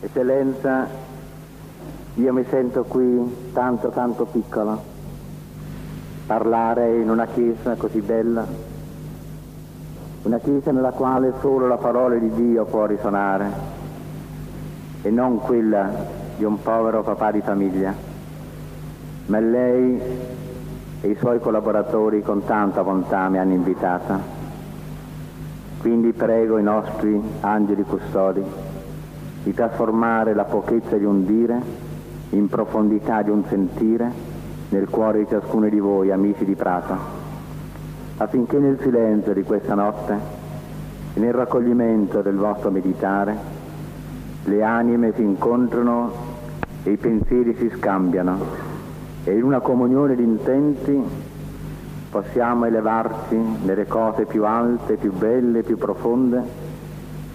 Eccellenza, io mi sento qui tanto tanto piccolo, parlare in una chiesa così bella, una chiesa nella quale solo la parola di Dio può risuonare e non quella di un povero papà di famiglia, ma lei e i suoi collaboratori con tanta bontà mi hanno invitata. Quindi prego i nostri angeli custodi di trasformare la pochezza di un dire in profondità di un sentire nel cuore di ciascuno di voi, amici di Prata, affinché nel silenzio di questa notte e nel raccoglimento del vostro meditare le anime si incontrano e i pensieri si scambiano e in una comunione di intenti possiamo elevarci nelle cose più alte, più belle, più profonde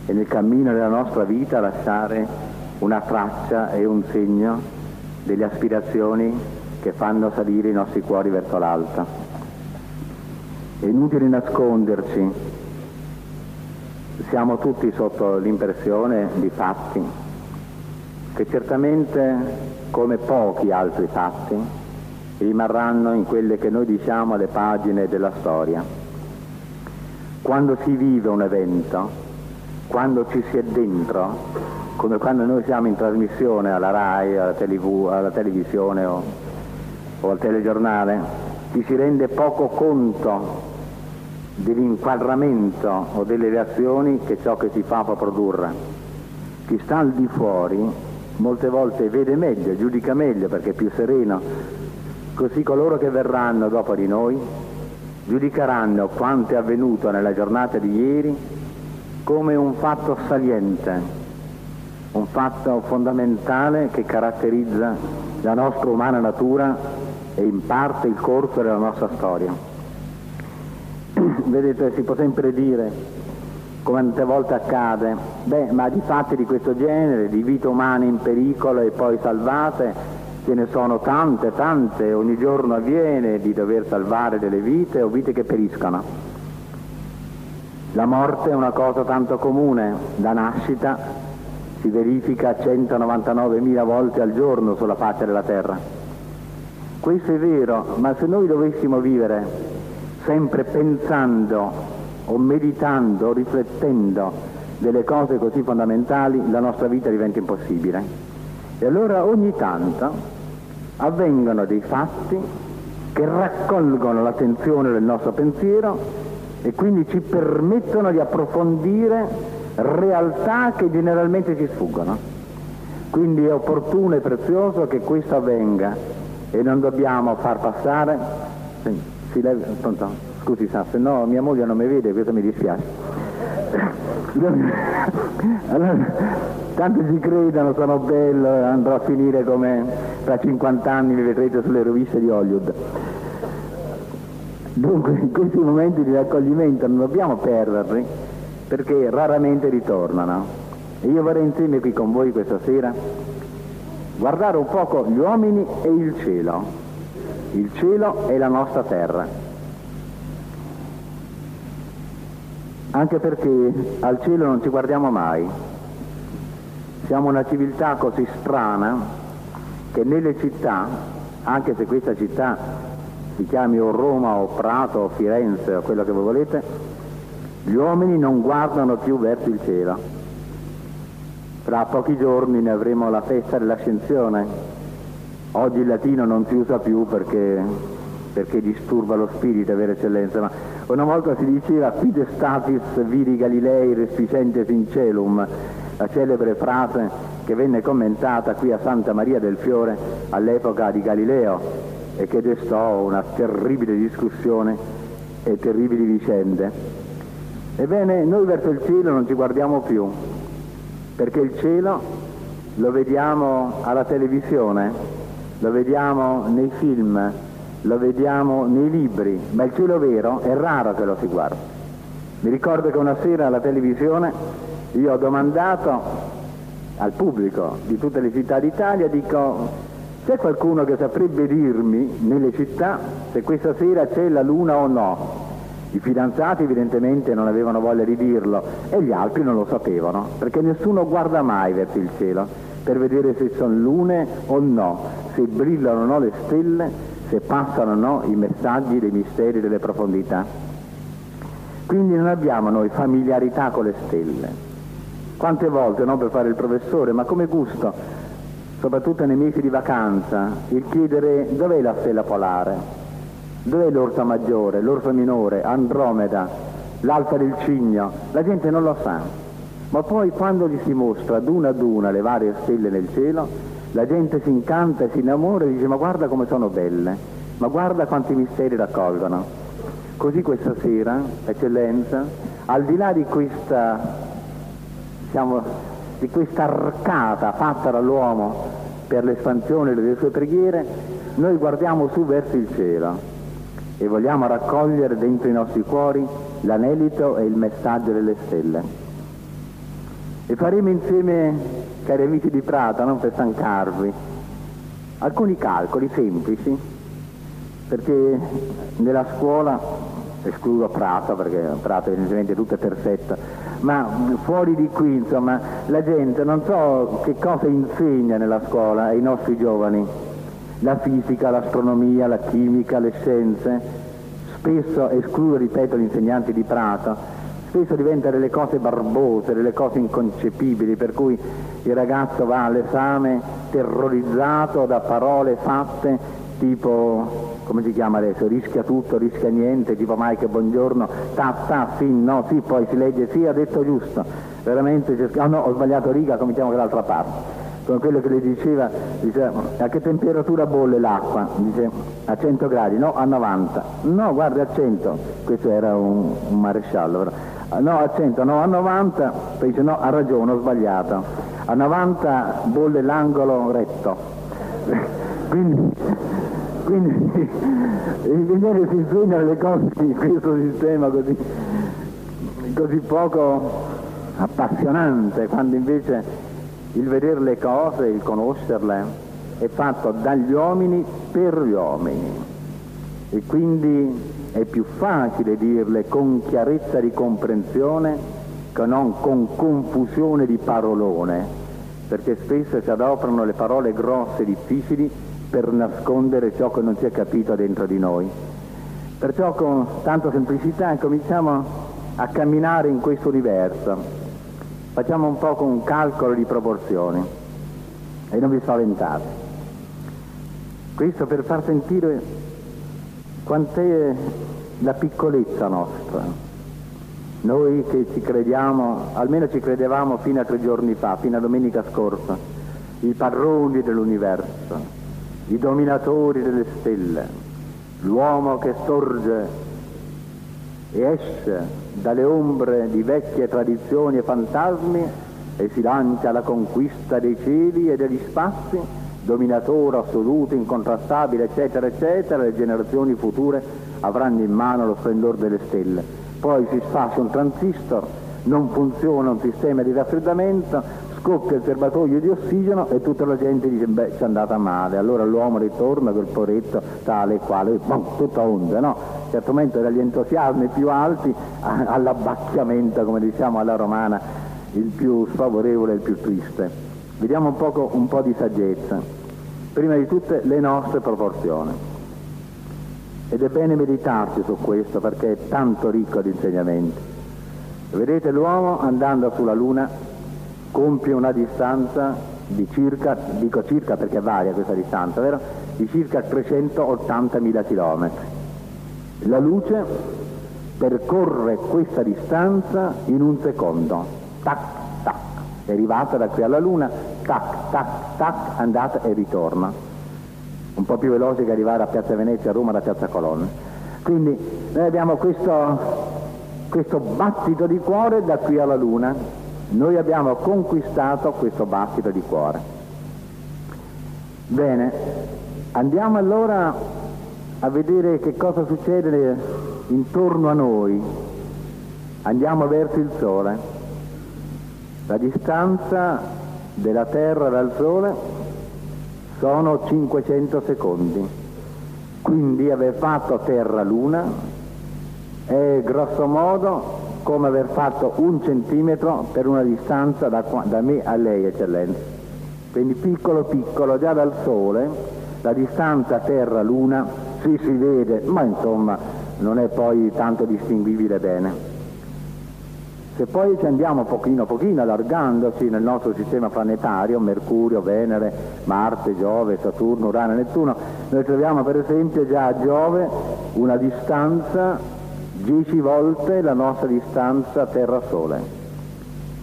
e nel cammino della nostra vita lasciare una traccia e un segno delle aspirazioni che fanno salire i nostri cuori verso l'alto. È inutile nasconderci, siamo tutti sotto l'impressione di fatti che certamente, come pochi altri fatti, rimarranno in quelle che noi diciamo le pagine della storia. Quando si vive un evento, quando ci si è dentro, come quando noi siamo in trasmissione alla RAI, alla, TV, alla televisione o, o al telegiornale, ci si rende poco conto dell'inquadramento o delle reazioni che ciò che si fa può produrre. Chi sta al di fuori molte volte vede meglio, giudica meglio perché è più sereno, così coloro che verranno dopo di noi giudicheranno quanto è avvenuto nella giornata di ieri come un fatto saliente, un fatto fondamentale che caratterizza la nostra umana natura e in parte il corso della nostra storia. Vedete, si può sempre dire, tante volte accade, beh, ma di fatti di questo genere, di vite umane in pericolo e poi salvate, ce ne sono tante, tante, ogni giorno avviene di dover salvare delle vite o vite che periscono. La morte è una cosa tanto comune, da nascita si verifica 199.000 volte al giorno sulla faccia della terra. Questo è vero, ma se noi dovessimo vivere sempre pensando o meditando o riflettendo delle cose così fondamentali, la nostra vita diventa impossibile. E allora ogni tanto avvengono dei fatti che raccolgono l'attenzione del nostro pensiero e quindi ci permettono di approfondire realtà che generalmente ci sfuggono. Quindi è opportuno e prezioso che questo avvenga e non dobbiamo far passare... Si leva, pronto? Scusi sa, se no mia moglie non mi vede, questo mi dispiace. allora, tanto ci credono, sono bello, andrò a finire come tra 50 anni mi vedrete sulle riviste di Hollywood. Dunque in questi momenti di raccoglimento non dobbiamo perderli perché raramente ritornano. E io vorrei insieme qui con voi questa sera guardare un poco gli uomini e il cielo. Il cielo è la nostra terra. Anche perché al cielo non ci guardiamo mai. Siamo una civiltà così strana che nelle città, anche se questa città si chiami o Roma o Prato o Firenze o quello che voi volete, gli uomini non guardano più verso il cielo. Fra pochi giorni ne avremo la festa dell'ascensione. Oggi il latino non si usa più perché, perché disturba lo spirito, vera eccellenza, ma una volta si diceva quid statis viri Galilei respicentes in celum, la celebre frase che venne commentata qui a Santa Maria del Fiore all'epoca di Galileo, e che destò una terribile discussione e terribili vicende. Ebbene, noi verso il cielo non ci guardiamo più, perché il cielo lo vediamo alla televisione, lo vediamo nei film, lo vediamo nei libri, ma il cielo vero è raro che lo si guardi. Mi ricordo che una sera alla televisione io ho domandato al pubblico di tutte le città d'Italia, dico c'è qualcuno che saprebbe dirmi nelle città se questa sera c'è la luna o no? I fidanzati evidentemente non avevano voglia di dirlo e gli altri non lo sapevano, perché nessuno guarda mai verso il cielo per vedere se sono lune o no, se brillano o no le stelle, se passano o no i messaggi dei misteri delle profondità. Quindi non abbiamo noi familiarità con le stelle. Quante volte, non per fare il professore, ma come gusto, soprattutto nei mesi di vacanza, il chiedere dov'è la stella polare, Dov'è l'orsa maggiore, l'orsa minore, Andromeda, l'alfa del cigno? La gente non lo sa. Ma poi quando gli si mostra ad una ad una le varie stelle nel cielo, la gente si incanta e si innamora e dice ma guarda come sono belle, ma guarda quanti misteri raccolgono. Così questa sera, eccellenza, al di là di questa, diciamo, di questa arcata fatta dall'uomo per l'espansione delle sue preghiere, noi guardiamo su verso il cielo e vogliamo raccogliere dentro i nostri cuori l'anelito e il messaggio delle stelle. E faremo insieme, cari amici di Prata, non per stancarvi, alcuni calcoli semplici, perché nella scuola, escludo Prata perché Prata evidentemente è perfetto, ma fuori di qui insomma la gente non so che cosa insegna nella scuola ai nostri giovani. La fisica, l'astronomia, la chimica, le scienze, spesso escludo, ripeto, gli insegnanti di Prato, spesso diventano delle cose barbose, delle cose inconcepibili, per cui il ragazzo va all'esame terrorizzato da parole fatte tipo, come si chiama adesso, rischia tutto, rischia niente, tipo Mike buongiorno, ta ta, sì, no, sì, poi si legge sì, ha detto giusto, veramente, oh no, ho sbagliato riga, cominciamo dall'altra parte come quello che le diceva, diceva a che temperatura bolle l'acqua? Dice a 100 gradi, no a 90, no guarda a 100, questo era un, un maresciallo, però. no a 100, no a 90, poi dice no ha ragione, ho sbagliato, a 90 bolle l'angolo retto. quindi, quindi ingegneri si insegnano le cose in questo sistema così, così poco appassionante, quando invece il vedere le cose, il conoscerle, è fatto dagli uomini per gli uomini. E quindi è più facile dirle con chiarezza di comprensione che non con confusione di parolone, perché spesso si adoperano le parole grosse e difficili per nascondere ciò che non si è capito dentro di noi. Perciò con tanta semplicità cominciamo a camminare in questo universo Facciamo un po' un calcolo di proporzioni e non vi spaventate. Questo per far sentire quant'è la piccolezza nostra. Noi che ci crediamo, almeno ci credevamo fino a tre giorni fa, fino a domenica scorsa, i padroni dell'universo, i dominatori delle stelle, l'uomo che sorge e esce dalle ombre di vecchie tradizioni e fantasmi e si lancia alla conquista dei cieli e degli spazi, dominatore assoluto, incontrastabile, eccetera, eccetera, le generazioni future avranno in mano lo splendore delle stelle. Poi si sfascia un transistor, non funziona un sistema di raffreddamento, scoppia il serbatoio di ossigeno e tutta la gente dice beh ci è andata male, allora l'uomo ritorna quel poretto tale e quale, boom, tutta onde, no? Certamente dagli entusiasmi più alti all'abbacchiamento, come diciamo alla romana, il più sfavorevole e il più triste. Vediamo un, poco, un po' di saggezza. Prima di tutte le nostre proporzioni. Ed è bene meditarci su questo perché è tanto ricco di insegnamenti. Vedete l'uomo andando sulla Luna compie una distanza di circa, dico circa perché varia questa distanza, vero? Di circa 380.000 km. La luce percorre questa distanza in un secondo, tac, tac, è arrivata da qui alla Luna, tac, tac, tac, andata e ritorna. Un po' più veloce che arrivare a Piazza Venezia, a Roma, da Piazza Colonna. Quindi noi abbiamo questo, questo battito di cuore da qui alla Luna, noi abbiamo conquistato questo battito di cuore. Bene, andiamo allora a vedere che cosa succede intorno a noi. Andiamo verso il Sole. La distanza della Terra dal Sole sono 500 secondi. Quindi aver fatto Terra-Luna è grosso modo come aver fatto un centimetro per una distanza da, da me a lei, eccellenza. Quindi piccolo piccolo, già dal Sole, la distanza Terra-Luna si si vede, ma insomma non è poi tanto distinguibile bene. Se poi ci andiamo pochino pochino allargandoci nel nostro sistema planetario, Mercurio, Venere, Marte, Giove, Saturno, Urano, Nettuno, noi troviamo per esempio già a Giove una distanza 10 volte la nostra distanza Terra-Sole.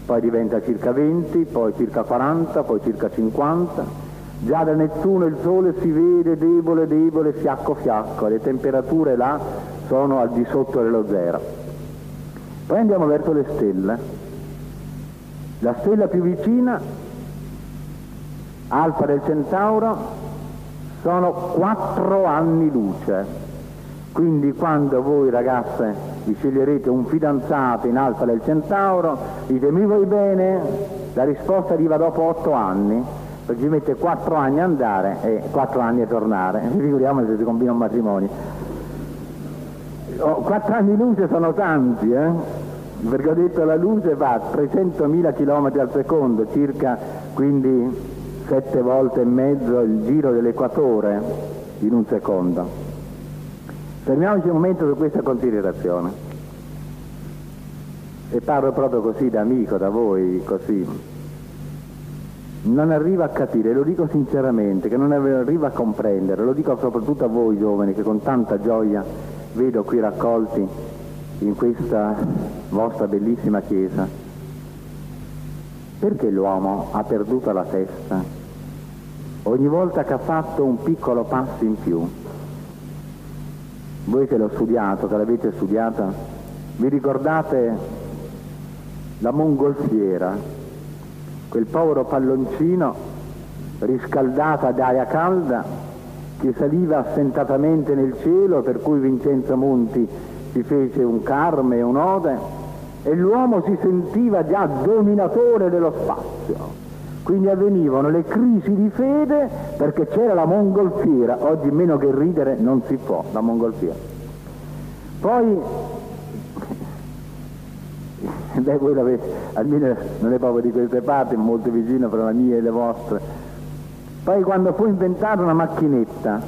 Poi diventa circa 20, poi circa 40, poi circa 50. Già da Nettuno il Sole si vede debole, debole, fiacco, fiacco, le temperature là sono al di sotto dello zero. Poi andiamo verso le stelle. La stella più vicina, Alfa del Centauro, sono quattro anni luce. Quindi quando voi ragazze vi sceglierete un fidanzato in Alfa del Centauro, dite mi vuoi bene? La risposta arriva dopo otto anni, perché ci mette quattro anni a andare e quattro anni a tornare. Figuriamo se si combina un matrimonio. Oh, quattro anni luce sono tanti, eh? perché ho detto la luce va a 300.000 km al secondo, circa quindi sette volte e mezzo il giro dell'equatore in un secondo. Fermiamoci un momento su questa considerazione. E parlo proprio così da amico, da voi, così. Non arrivo a capire, lo dico sinceramente, che non arrivo a comprendere, lo dico soprattutto a voi giovani che con tanta gioia vedo qui raccolti in questa vostra bellissima chiesa. Perché l'uomo ha perduto la testa ogni volta che ha fatto un piccolo passo in più? Voi che l'ho studiato, che l'avete studiata, vi ricordate la mongolfiera, quel povero palloncino riscaldato ad aria calda che saliva assentatamente nel cielo, per cui Vincenzo Monti si fece un carme e un'ode, e l'uomo si sentiva già dominatore dello spazio. Quindi avvenivano le crisi di fede perché c'era la mongolfiera, oggi meno che ridere non si può, la mongolfiera. Poi, beh voi l'avete, almeno non è proprio di queste parti, ma molto vicino fra la mia e le vostre, poi quando fu inventata una macchinetta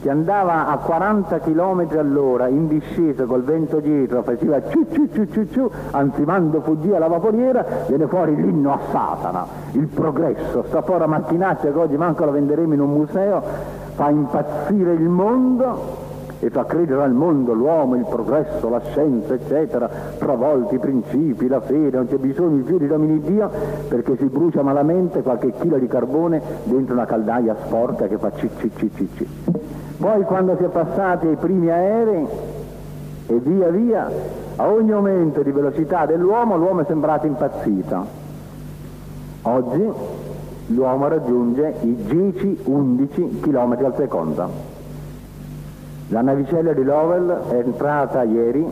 che andava a 40 km all'ora in discesa col vento dietro, faceva ciu ciu ciu ciu ciu, ansimando fuggì la vaporiera, viene fuori l'inno a Satana, il progresso, sta fuori a macchinaccia che oggi manco la venderemo in un museo, fa impazzire il mondo e fa credere al mondo, l'uomo, il progresso, la scienza, eccetera, travolti i principi, la fede, non c'è bisogno più di domini Dio perché si brucia malamente qualche chilo di carbone dentro una caldaia sporca che fa cicci Poi quando si è passati ai primi aerei e via via, a ogni aumento di velocità dell'uomo l'uomo è sembrato impazzito. Oggi l'uomo raggiunge i 10-11 km al secondo. La navicella di Lowell è entrata ieri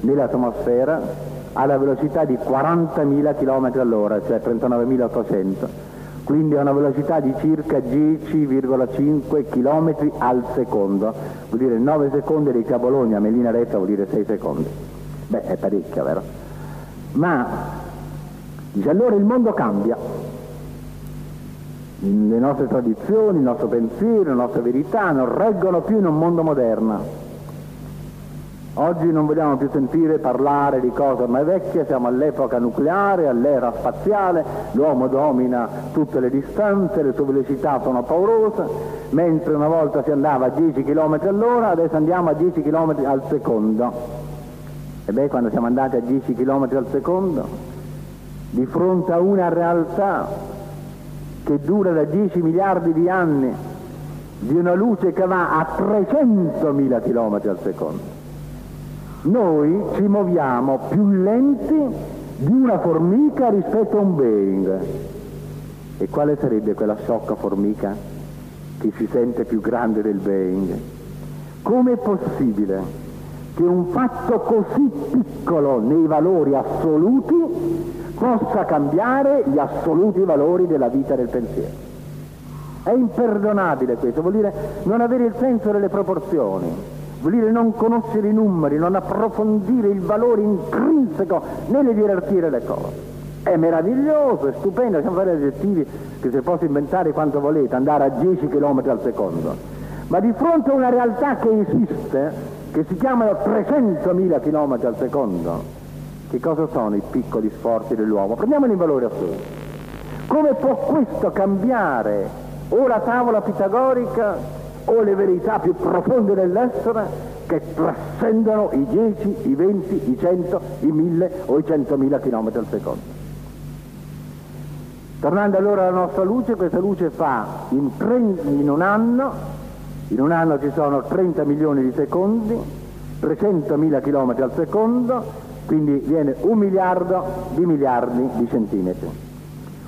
nell'atmosfera alla velocità di 40.000 km all'ora, cioè 39.800, quindi a una velocità di circa 10,5 km al secondo, vuol dire 9 secondi di a Bologna, Melina Retta vuol dire 6 secondi. Beh, è parecchio, vero? Ma dice allora il mondo cambia, le nostre tradizioni, il nostro pensiero, le nostre verità non reggono più in un mondo moderno. Oggi non vogliamo più sentire parlare di cose ormai vecchie, siamo all'epoca nucleare, all'era spaziale, l'uomo domina tutte le distanze, le sue velocità sono paurose, mentre una volta si andava a 10 km all'ora, adesso andiamo a 10 km al secondo. E beh, quando siamo andati a 10 km al secondo, di fronte a una realtà che dura da 10 miliardi di anni, di una luce che va a 300.000 km al secondo. Noi ci muoviamo più lenti di una formica rispetto a un Boeing. E quale sarebbe quella sciocca formica che si sente più grande del Boeing? Come è possibile che un fatto così piccolo nei valori assoluti possa cambiare gli assoluti valori della vita del pensiero. È imperdonabile questo, vuol dire non avere il senso delle proporzioni. Dire non conoscere i numeri, non approfondire il valore intrinseco nelle gerarchie delle cose. È meraviglioso, è stupendo, possiamo fare aggettivi che si possa inventare quanto volete, andare a 10 km al secondo. Ma di fronte a una realtà che esiste, che si chiamano 300.000 km al secondo, che cosa sono i piccoli sforzi dell'uomo? Prendiamoli in valore assoluto. Come può questo cambiare o la tavola pitagorica o le verità più profonde dell'essere che trascendono i 10, i 20, i 100, i 1000 o i 100.000 km al secondo. Tornando allora alla nostra luce, questa luce fa in, 30, in un anno, in un anno ci sono 30 milioni di secondi, 300.000 km al secondo, quindi viene un miliardo di miliardi di centimetri.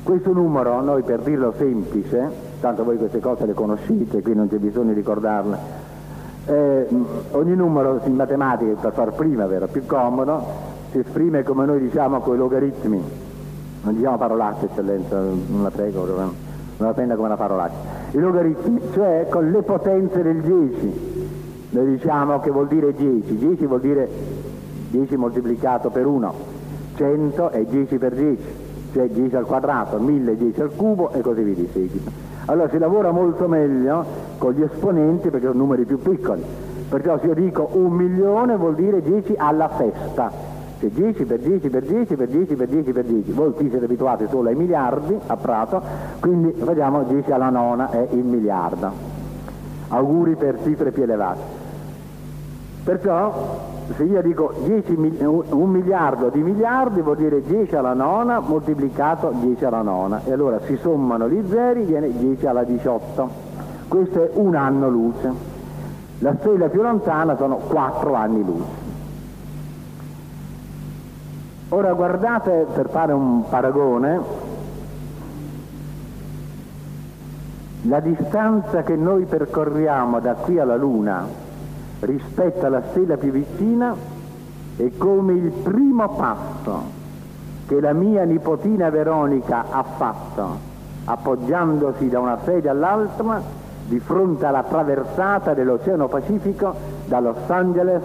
Questo numero, noi per dirlo semplice, tanto voi queste cose le conoscete, qui non c'è bisogno di ricordarle. Eh, ogni numero in matematica, per far prima, vero, più comodo, si esprime come noi diciamo con i logaritmi. Non diciamo parolacce, eccellenza, non la prego, non la prenda come una parolaccia. I logaritmi, cioè con le potenze del 10. Noi diciamo che vuol dire 10, 10 vuol dire 10 moltiplicato per 1, 100 è 10 per 10, cioè 10 al quadrato, 1000 10 al cubo e così via di seguito. Allora si lavora molto meglio con gli esponenti perché sono numeri più piccoli. Perciò se io dico un milione vuol dire 10 alla festa. Cioè 10 per 10 per 10 per 10 per 10 per 10. Voi qui siete abituati solo ai miliardi a Prato, quindi facciamo 10 alla nona è il miliardo. Auguri per cifre più elevate. Perciò se io dico 10, un miliardo di miliardi vuol dire 10 alla nona moltiplicato 10 alla nona. E allora si sommano gli zeri viene 10 alla 18 questo è un anno luce. La stella più lontana sono 4 anni luce. Ora guardate per fare un paragone la distanza che noi percorriamo da qui alla luna rispetto alla stella più vicina è come il primo passo che la mia nipotina Veronica ha fatto appoggiandosi da una sedia all'altra di fronte alla traversata dell'Oceano Pacifico da Los Angeles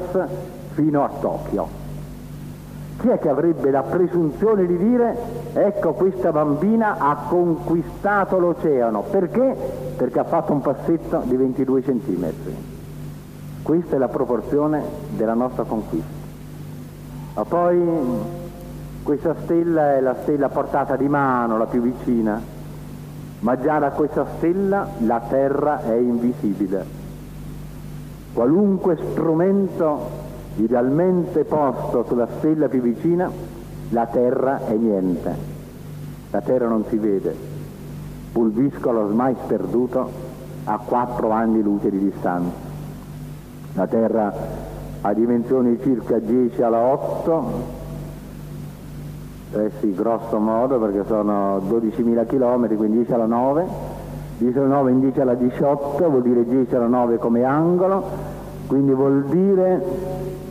fino a Tokyo. Chi è che avrebbe la presunzione di dire ecco questa bambina ha conquistato l'oceano? Perché? Perché ha fatto un passetto di 22 centimetri. Questa è la proporzione della nostra conquista. Ma poi questa stella è la stella portata di mano, la più vicina, ma già da questa stella la terra è invisibile. Qualunque strumento idealmente posto sulla stella più vicina, la terra è niente. La terra non si vede. Pulviscolo ormai sperduto a quattro anni luce di distanza. La Terra ha dimensioni circa 10 alla 8, eh sì, grosso modo perché sono 12.000 km, quindi 10 alla 9, 10 alla 9 in 10 alla 18 vuol dire 10 alla 9 come angolo, quindi vuol dire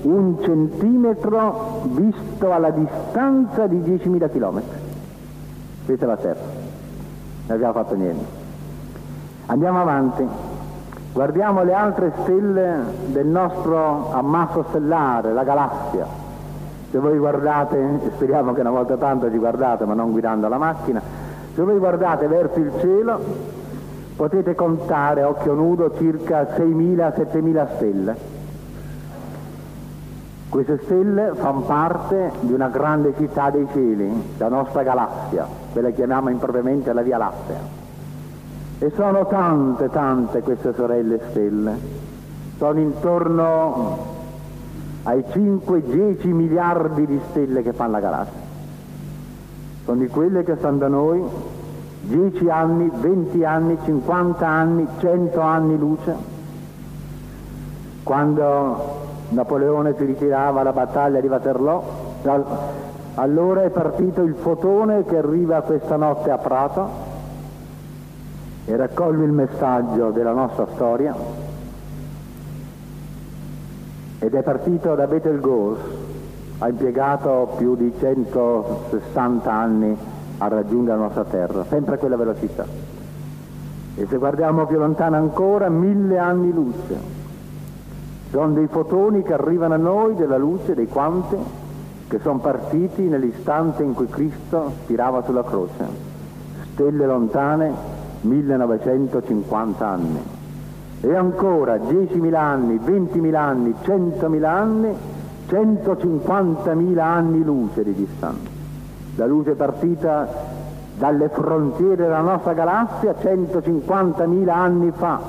un centimetro visto alla distanza di 10.000 km. Questa è la Terra, non abbiamo fatto niente. Andiamo avanti. Guardiamo le altre stelle del nostro ammasso stellare, la galassia. Se voi guardate, speriamo che una volta tanto ci guardate, ma non guidando la macchina, se voi guardate verso il cielo potete contare a occhio nudo circa 6.000-7.000 stelle. Queste stelle fanno parte di una grande città dei cieli, la nostra galassia, quella che chiamiamo impropriamente la Via Lattea. E sono tante, tante queste sorelle stelle. Sono intorno ai 5-10 miliardi di stelle che fanno la galassia. Sono di quelle che stanno da noi 10 anni, 20 anni, 50 anni, 100 anni luce. Quando Napoleone si ritirava alla battaglia di Waterloo, allora è partito il fotone che arriva questa notte a Prato e raccoglie il messaggio della nostra storia ed è partito da Betelgeuse, ha impiegato più di 160 anni a raggiungere la nostra terra, sempre a quella velocità. E se guardiamo più lontano ancora, mille anni luce. Sono dei fotoni che arrivano a noi della luce dei quanti che sono partiti nell'istante in cui Cristo spirava sulla croce. Stelle lontane, 1950 anni. E ancora 10.000 anni, 20.000 anni, 100.000 anni, 150.000 anni luce di distanza. La luce è partita dalle frontiere della nostra galassia 150.000 anni fa,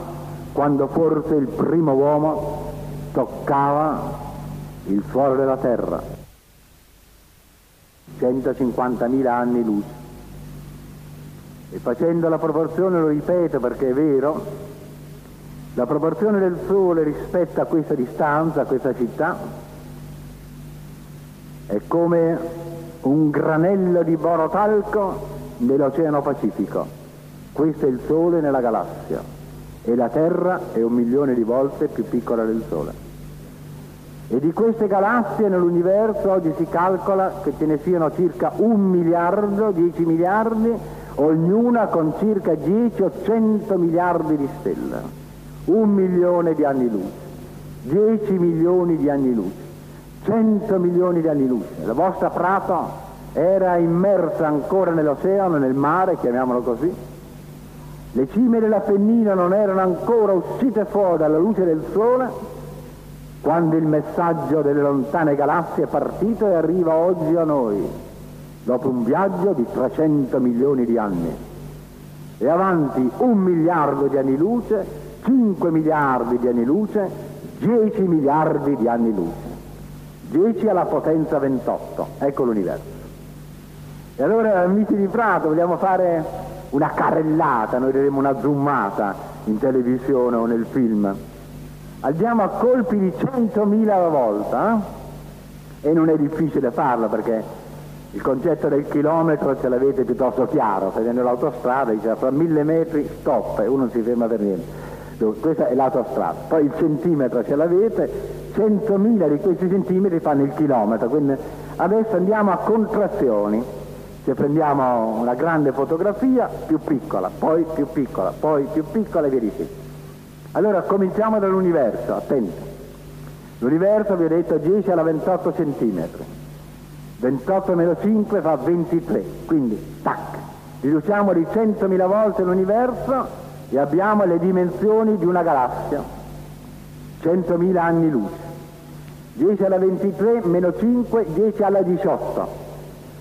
quando forse il primo uomo toccava il suolo della terra. 150.000 anni luce. E facendo la proporzione, lo ripeto perché è vero, la proporzione del Sole rispetto a questa distanza, a questa città, è come un granello di borotalco nell'Oceano Pacifico. Questo è il Sole nella galassia e la Terra è un milione di volte più piccola del Sole. E di queste galassie nell'universo oggi si calcola che ce ne siano circa un miliardo, 10 miliardi, ognuna con circa 10 o 100 miliardi di stelle. Un milione di anni luce, 10 milioni di anni luce, 100 milioni di anni luce. La vostra Prato era immersa ancora nell'oceano, nel mare, chiamiamolo così. Le cime dell'Appennino non erano ancora uscite fuori dalla luce del sole quando il messaggio delle lontane galassie è partito e arriva oggi a noi, dopo un viaggio di 300 milioni di anni. E avanti un miliardo di anni luce, 5 miliardi di anni luce, 10 miliardi di anni luce. 10 alla potenza 28, ecco l'universo. E allora, amici di Prato, vogliamo fare una carrellata, noi diremo una zoomata in televisione o nel film andiamo a colpi di 100.000 alla volta eh? e non è difficile farlo perché il concetto del chilometro ce l'avete piuttosto chiaro, vedendo l'autostrada dice fra mille metri stop e uno non si ferma per niente. Questa è l'autostrada, poi il centimetro ce l'avete, 100.000 di questi centimetri fanno il chilometro, quindi adesso andiamo a contrazioni, se prendiamo una grande fotografia più piccola, poi più piccola, poi più piccola e via di. Allora cominciamo dall'universo, attenti. L'universo vi ho detto 10 alla 28 centimetri. 28 meno 5 fa 23, quindi tac. Riduciamo di 100.000 volte l'universo e abbiamo le dimensioni di una galassia. 100.000 anni luce. 10 alla 23 meno 5, 10 alla 18.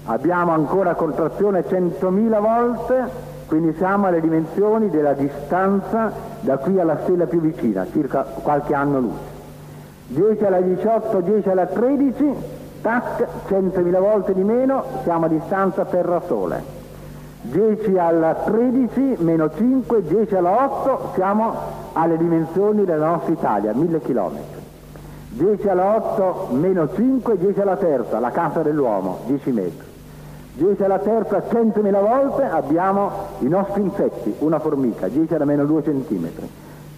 Abbiamo ancora contrazione 100.000 volte quindi siamo alle dimensioni della distanza da qui alla stella più vicina, circa qualche anno luce. 10 alla 18, 10 alla 13, tac, 100.000 volte di meno, siamo a distanza Terra-Sole. 10 alla 13, meno 5, 10 alla 8, siamo alle dimensioni della nostra Italia, 1000 km. 10 alla 8, meno 5, 10 alla terza, la casa dell'uomo, 10 metri. 10 alla terza 100.000 volte abbiamo i nostri insetti, una formica, 10 alla meno 2 centimetri.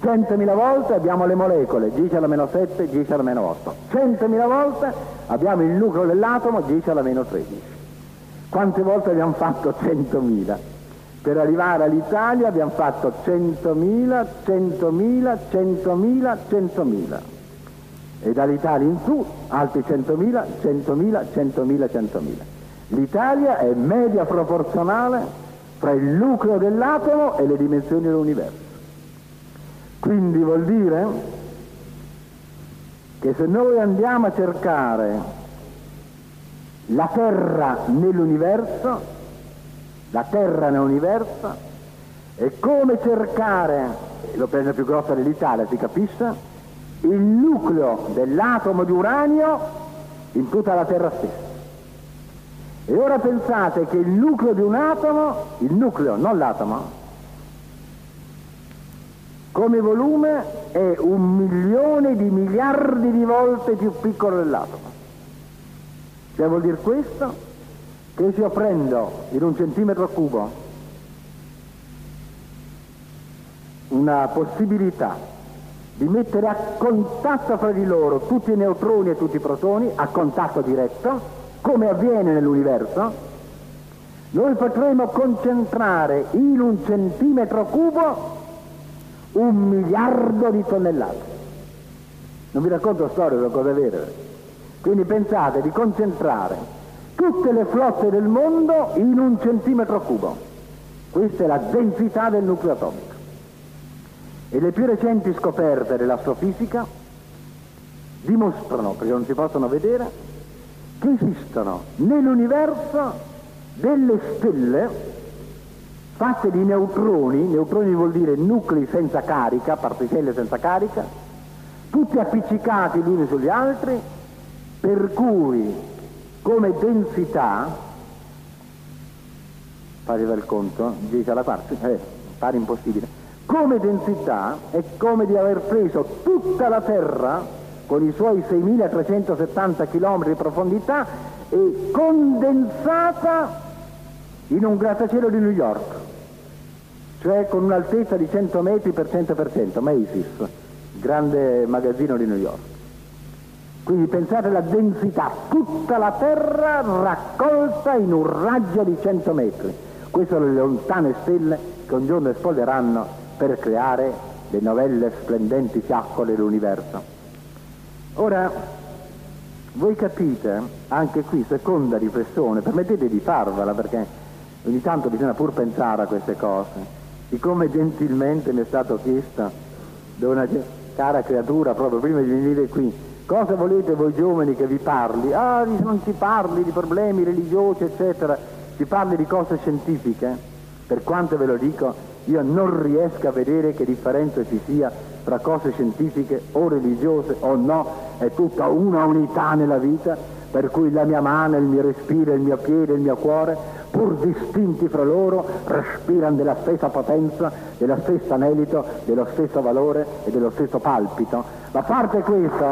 100.000 volte abbiamo le molecole, 10 alla meno 7, 10 alla meno 8. 100.000 volte abbiamo il nucleo dell'atomo, 10 alla meno 13. Quante volte abbiamo fatto 100.000? Per arrivare all'Italia abbiamo fatto 100.000, 100.000, 100.000, 100.000. E dall'Italia in su altri 100.000, 100.000, 100.000, 100.000. L'Italia è media proporzionale fra il nucleo dell'atomo e le dimensioni dell'universo. Quindi vuol dire che se noi andiamo a cercare la Terra nell'universo, la Terra nell'universo, è come cercare, lo prende più grossa dell'Italia, si capisce, il nucleo dell'atomo di uranio in tutta la Terra stessa. E ora pensate che il nucleo di un atomo, il nucleo, non l'atomo, come volume è un milione di miliardi di volte più piccolo dell'atomo. Cioè vuol dire questo? Che se io prendo in un centimetro cubo una possibilità di mettere a contatto fra di loro tutti i neutroni e tutti i protoni, a contatto diretto, come avviene nell'universo, noi potremo concentrare in un centimetro cubo un miliardo di tonnellate. Non vi racconto storie, sono cose vere. Quindi pensate di concentrare tutte le flotte del mondo in un centimetro cubo. Questa è la densità del nucleo atomico. E le più recenti scoperte dell'astrofisica dimostrano, perché non si possono vedere, che esistono nell'universo delle stelle fatte di neutroni, neutroni vuol dire nuclei senza carica, particelle senza carica, tutti appiccicati gli uni sugli altri, per cui come densità, faceva il conto, 10 alla quarta, eh, pare impossibile, come densità è come di aver preso tutta la Terra con i suoi 6.370 km di profondità e condensata in un grattacielo di New York, cioè con un'altezza di 100 metri per 100%, Macy's, grande magazzino di New York. Quindi pensate alla densità, tutta la Terra raccolta in un raggio di 100 metri. Queste sono le lontane stelle che un giorno esploderanno per creare le novelle splendenti fiaccole dell'universo. Ora, voi capite, anche qui, seconda riflessione, permettete di farvela perché ogni tanto bisogna pur pensare a queste cose, di come gentilmente mi è stato chiesto da una cara creatura proprio prima di venire qui, cosa volete voi giovani che vi parli? Ah, non si parli di problemi religiosi, eccetera, si parli di cose scientifiche, per quanto ve lo dico, io non riesco a vedere che differenza ci sia tra cose scientifiche o religiose o no, è tutta una unità nella vita, per cui la mia mano, il mio respiro, il mio piede, il mio cuore, pur distinti fra loro, respirano della stessa potenza, dello stesso anelito, dello stesso valore e dello stesso palpito. Ma a parte questo,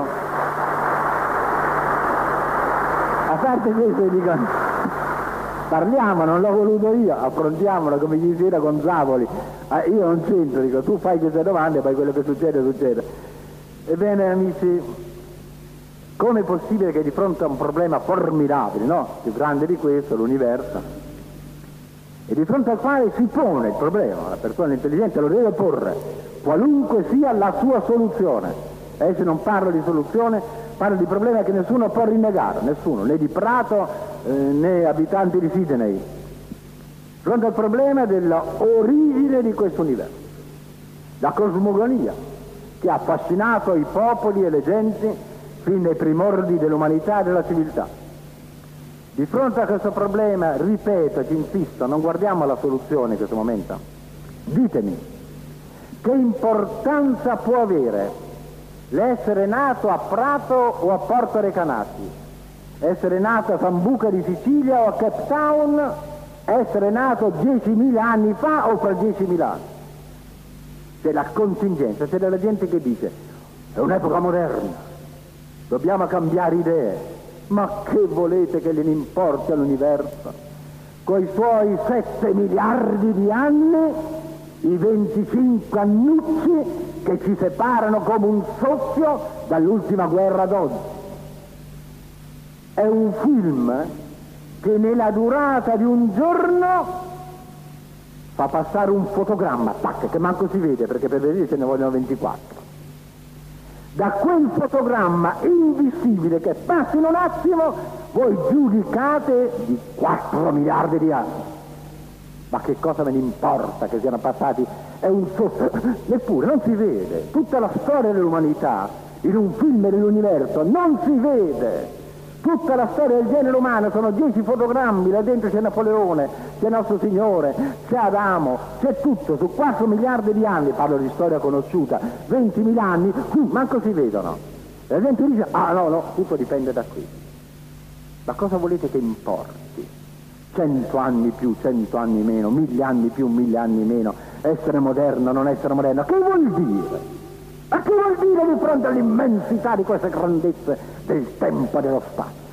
a parte questo dico, parliamo, non l'ho voluto io, affrontiamolo come gli si con Zavoli. Ah, io non c'entro, dico, tu fai queste domande e poi quello che succede, succede. Ebbene, amici, come è possibile che di fronte a un problema formidabile, no? Più grande di questo, l'universo, e di fronte al quale si pone il problema, la persona intelligente lo deve porre, qualunque sia la sua soluzione. E se non parlo di soluzione, parlo di problema che nessuno può rinnegare, nessuno, né di Prato eh, né abitanti di Sydney, fronte al problema dell'origine di questo universo, la cosmogonia che ha affascinato i popoli e le genti fin dai primordi dell'umanità e della civiltà. Di fronte a questo problema, ripeto, ci insisto, non guardiamo la soluzione in questo momento. Ditemi, che importanza può avere l'essere nato a Prato o a Porto Recanati? essere nato a Sambuca di Sicilia o a Cape Town, essere nato 10.000 anni fa o fra 10.000 anni. C'è la contingenza, c'è della gente che dice è un'epoca moderna, dobbiamo cambiare idee, ma che volete che gliene importi all'universo? Con i suoi 7 miliardi di anni, i 25 annucci che ci separano come un soffio dall'ultima guerra d'oggi è un film che nella durata di un giorno fa passare un fotogramma, tac, che manco si vede perché per vedere ce ne vogliono 24. Da quel fotogramma invisibile che passa in un attimo, voi giudicate di 4 miliardi di anni. Ma che cosa me ne importa che siano passati? È un soffio, neppure, non si vede. Tutta la storia dell'umanità in un film dell'universo non si vede. Tutta la storia del genere umano sono dieci fotogrammi, là dentro c'è Napoleone, c'è Nostro Signore, c'è Adamo, c'è tutto, su 4 miliardi di anni, parlo di storia conosciuta, 20.000 anni, qui manco si vedono. La gente dice, ah no, no, tutto dipende da qui. Ma cosa volete che importi? Cento anni più, cento anni meno, mille anni più, mille anni meno, essere moderno, non essere moderno, che vuol dire? Ma che vuol dire di fronte all'immensità di queste grandezze del tempo e dello spazio?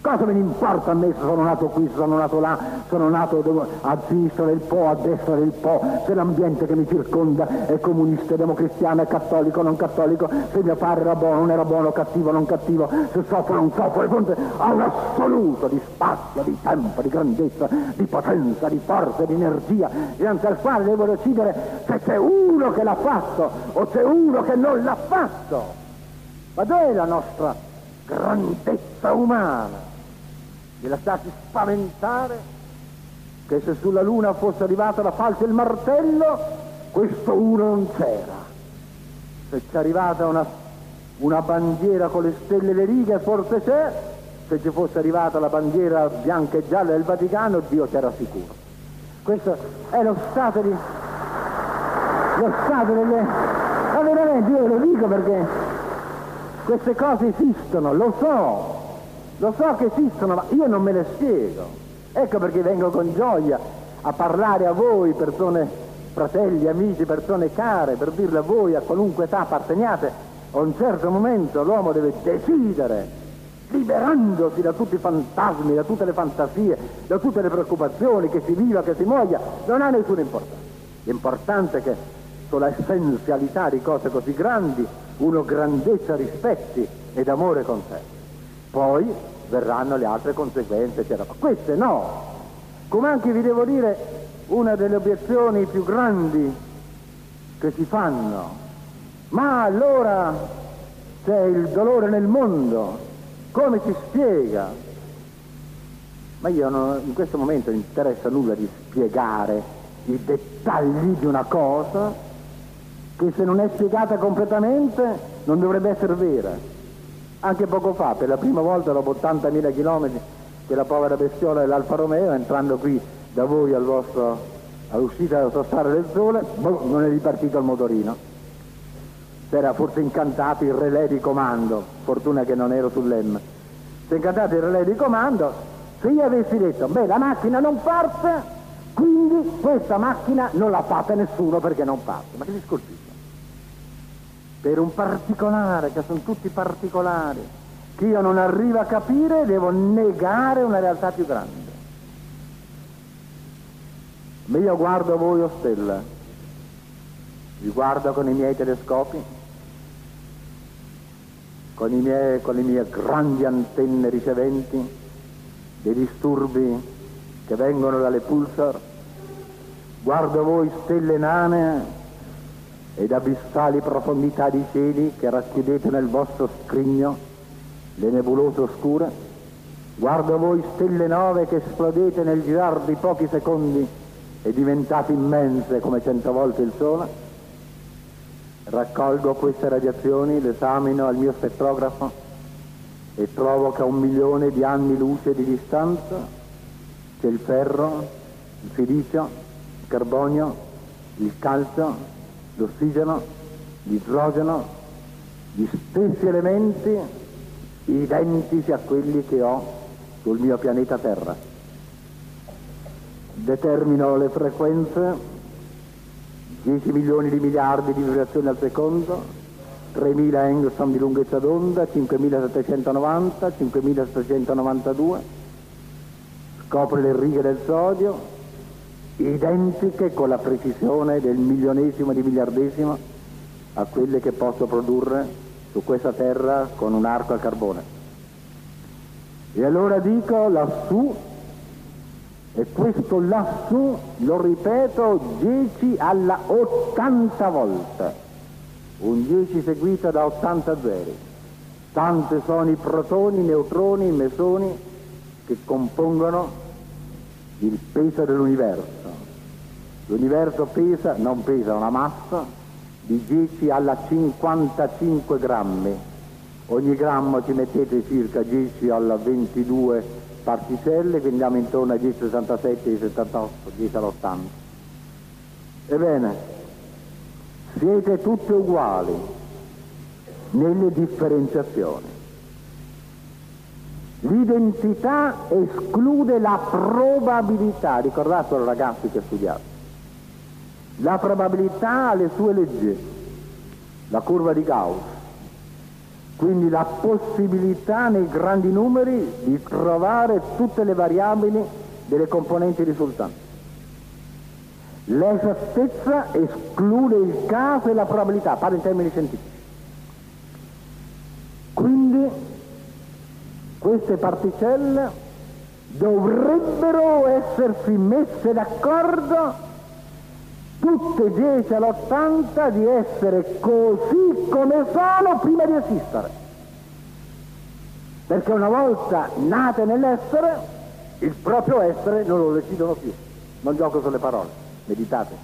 Cosa me ne importa a me se sono nato qui, se sono nato là, sono nato a sinistra del Po, a destra del Po, se l'ambiente che mi circonda è comunista, democristiano, è cattolico, non cattolico, se mio padre era buono, non era buono, cattivo, non cattivo, se soffro, non soffro, di fronte a assoluto di spazio, di tempo, di grandezza, di potenza, di forza, di energia, dinanzi al quale devo decidere se c'è uno che l'ha fatto o c'è uno che non l'ha fatto. Ma dov'è la nostra grandezza umana? Di lasciarsi spaventare che se sulla Luna fosse arrivata la falce e il martello, questo uno non c'era. Se c'è arrivata una, una bandiera con le stelle e le righe, forse c'è, se ci fosse arrivata la bandiera bianca e gialla del Vaticano, Dio c'era sicuro. Questo è lo stato di... lo stato delle... Ma veramente io lo dico perché queste cose esistono, lo so, lo so che esistono, ma io non me le spiego. Ecco perché vengo con gioia a parlare a voi, persone, fratelli, amici, persone care, per dirle a voi, a qualunque età apparteniate, a un certo momento l'uomo deve decidere, liberandosi da tutti i fantasmi, da tutte le fantasie, da tutte le preoccupazioni, che si viva, che si muoia, non ha nessuna importanza. L'importante è che sulla essenzialità di cose così grandi uno grandezza rispetti ed amore con sé poi verranno le altre conseguenze, eccetera. Queste no. Come anche vi devo dire una delle obiezioni più grandi che si fanno. Ma allora c'è il dolore nel mondo, come si spiega? Ma io non, in questo momento non interessa nulla di spiegare i dettagli di una cosa che se non è spiegata completamente non dovrebbe essere vera. Anche poco fa, per la prima volta dopo 80.000 chilometri, quella povera bestiola dell'Alfa Romeo, entrando qui da voi al vostro, all'uscita della sostare del sole, boh, non è ripartito il motorino. Era forse incantato il relè di comando, fortuna che non ero sull'M. Si è incantato il relè di comando, se io avessi detto, beh la macchina non parte, quindi questa macchina non la fate nessuno perché non parte. Ma che discorsi? Per un particolare, che sono tutti particolari, che io non arrivo a capire, devo negare una realtà più grande. Ma io guardo voi o stella, vi guardo con i miei telescopi, con, miei, con le mie grandi antenne riceventi dei disturbi che vengono dalle pulsar, guardo voi stelle nane ed abissali profondità di cieli che racchiudete nel vostro scrigno le nebulose oscure, guardo voi stelle nove che esplodete nel girar di pochi secondi e diventate immense come cento volte il sole, raccolgo queste radiazioni, le esamino al mio spettrografo e trovo che a un milione di anni luce di distanza c'è il ferro, il silicio, il carbonio, il calcio, l'ossigeno, l'idrogeno, gli stessi elementi identici a quelli che ho sul mio pianeta Terra. Determino le frequenze, 10 milioni di miliardi di vibrazioni al secondo, 3.000 angstrom di lunghezza d'onda, 5.790, 5.792, scopre le righe del sodio, identiche con la precisione del milionesimo di miliardesimo a quelle che posso produrre su questa terra con un arco a carbone. E allora dico lassù, e questo lassù lo ripeto 10 alla 80 volte, un 10 seguito da 80 zeri. Tante sono i protoni, i neutroni, i mesoni che compongono il peso dell'universo. L'universo pesa, non pesa una massa, di 10 alla 55 grammi. Ogni grammo ci mettete circa 10 alla 22 particelle, quindi andiamo intorno a 10,67, 10,78, 10 all'80. Ebbene, siete tutti uguali nelle differenziazioni. L'identità esclude la probabilità, ricordatelo ragazzi che studiate. La probabilità ha le sue leggi, la curva di Gauss, quindi la possibilità nei grandi numeri di trovare tutte le variabili delle componenti risultanti. L'esattezza esclude il caso e la probabilità, parla in termini scientifici. Quindi queste particelle dovrebbero essersi messe d'accordo tutte 10 all'80 di essere così come sono prima di esistere. perché una volta nate nell'essere, il proprio essere non lo decidono più. Non gioco sulle parole, meditate.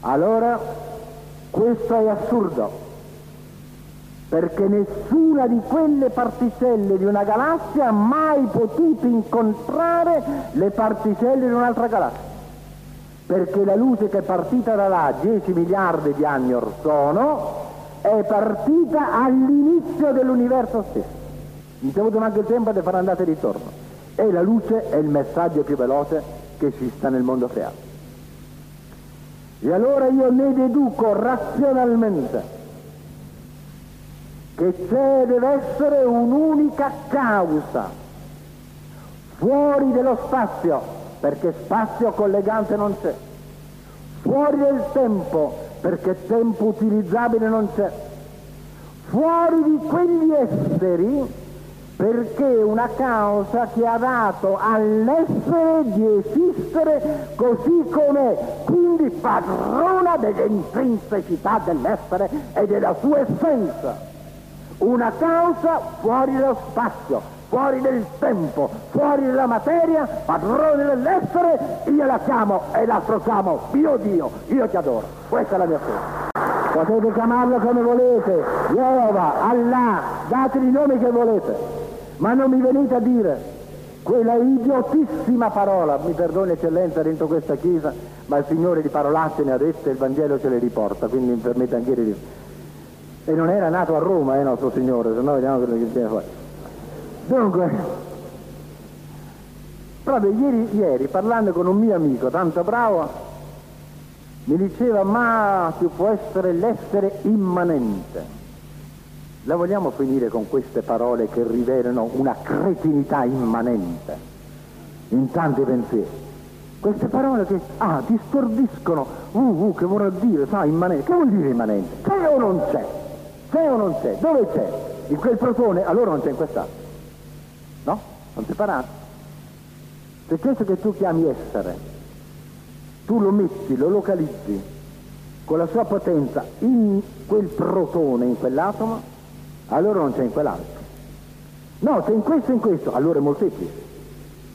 Allora, questo è assurdo, perché nessuna di quelle particelle di una galassia ha mai potuto incontrare le particelle di un'altra galassia. Perché la luce che è partita da là 10 miliardi di anni or sono è partita all'inizio dell'universo stesso. Non c'è avuto neanche il tempo di fare andata e ritorno. E la luce è il messaggio più veloce che esista nel mondo creato. E allora io ne deduco razionalmente che c'è deve essere un'unica causa fuori dello spazio, perché spazio collegante non c'è, fuori del tempo, perché tempo utilizzabile non c'è, fuori di quegli esseri perché una causa che ha dato all'essere di esistere così com'è, quindi padrona dell'intrinsecità dell'essere e della sua essenza. Una causa fuori dallo spazio, fuori del tempo, fuori dalla materia, padrone dell'essere, io la chiamo e l'altro chiamo Dio Dio, io ti adoro. Questa è la mia fede. Potete chiamarlo come volete, Jehovah, Allah, dateli i nomi che volete ma non mi venite a dire quella idiotissima parola, mi perdoni eccellenza dentro questa chiesa, ma il Signore di parolacce ne ha dette e il Vangelo ce le riporta, quindi mi permette anche di dire. E non era nato a Roma, eh, nostro Signore, se no vediamo quello che viene fuori. Dunque, proprio ieri, ieri, parlando con un mio amico, tanto bravo, mi diceva, ma ci può essere l'essere immanente. La vogliamo finire con queste parole che rivelano una cretinità immanente in tanti pensieri? Queste parole che, ah, ti stordiscono, uh, uh, che vorrà dire, sai, immanente. Che vuol dire immanente? C'è o non c'è? C'è o non c'è? Dove c'è? In quel protone, allora non c'è in quest'altro. No? Sono separati. Se questo che tu chiami essere, tu lo metti, lo localizzi con la sua potenza in quel protone, in quell'atomo, allora non c'è in quell'altro. No, c'è in questo e in questo, allora è molteplice.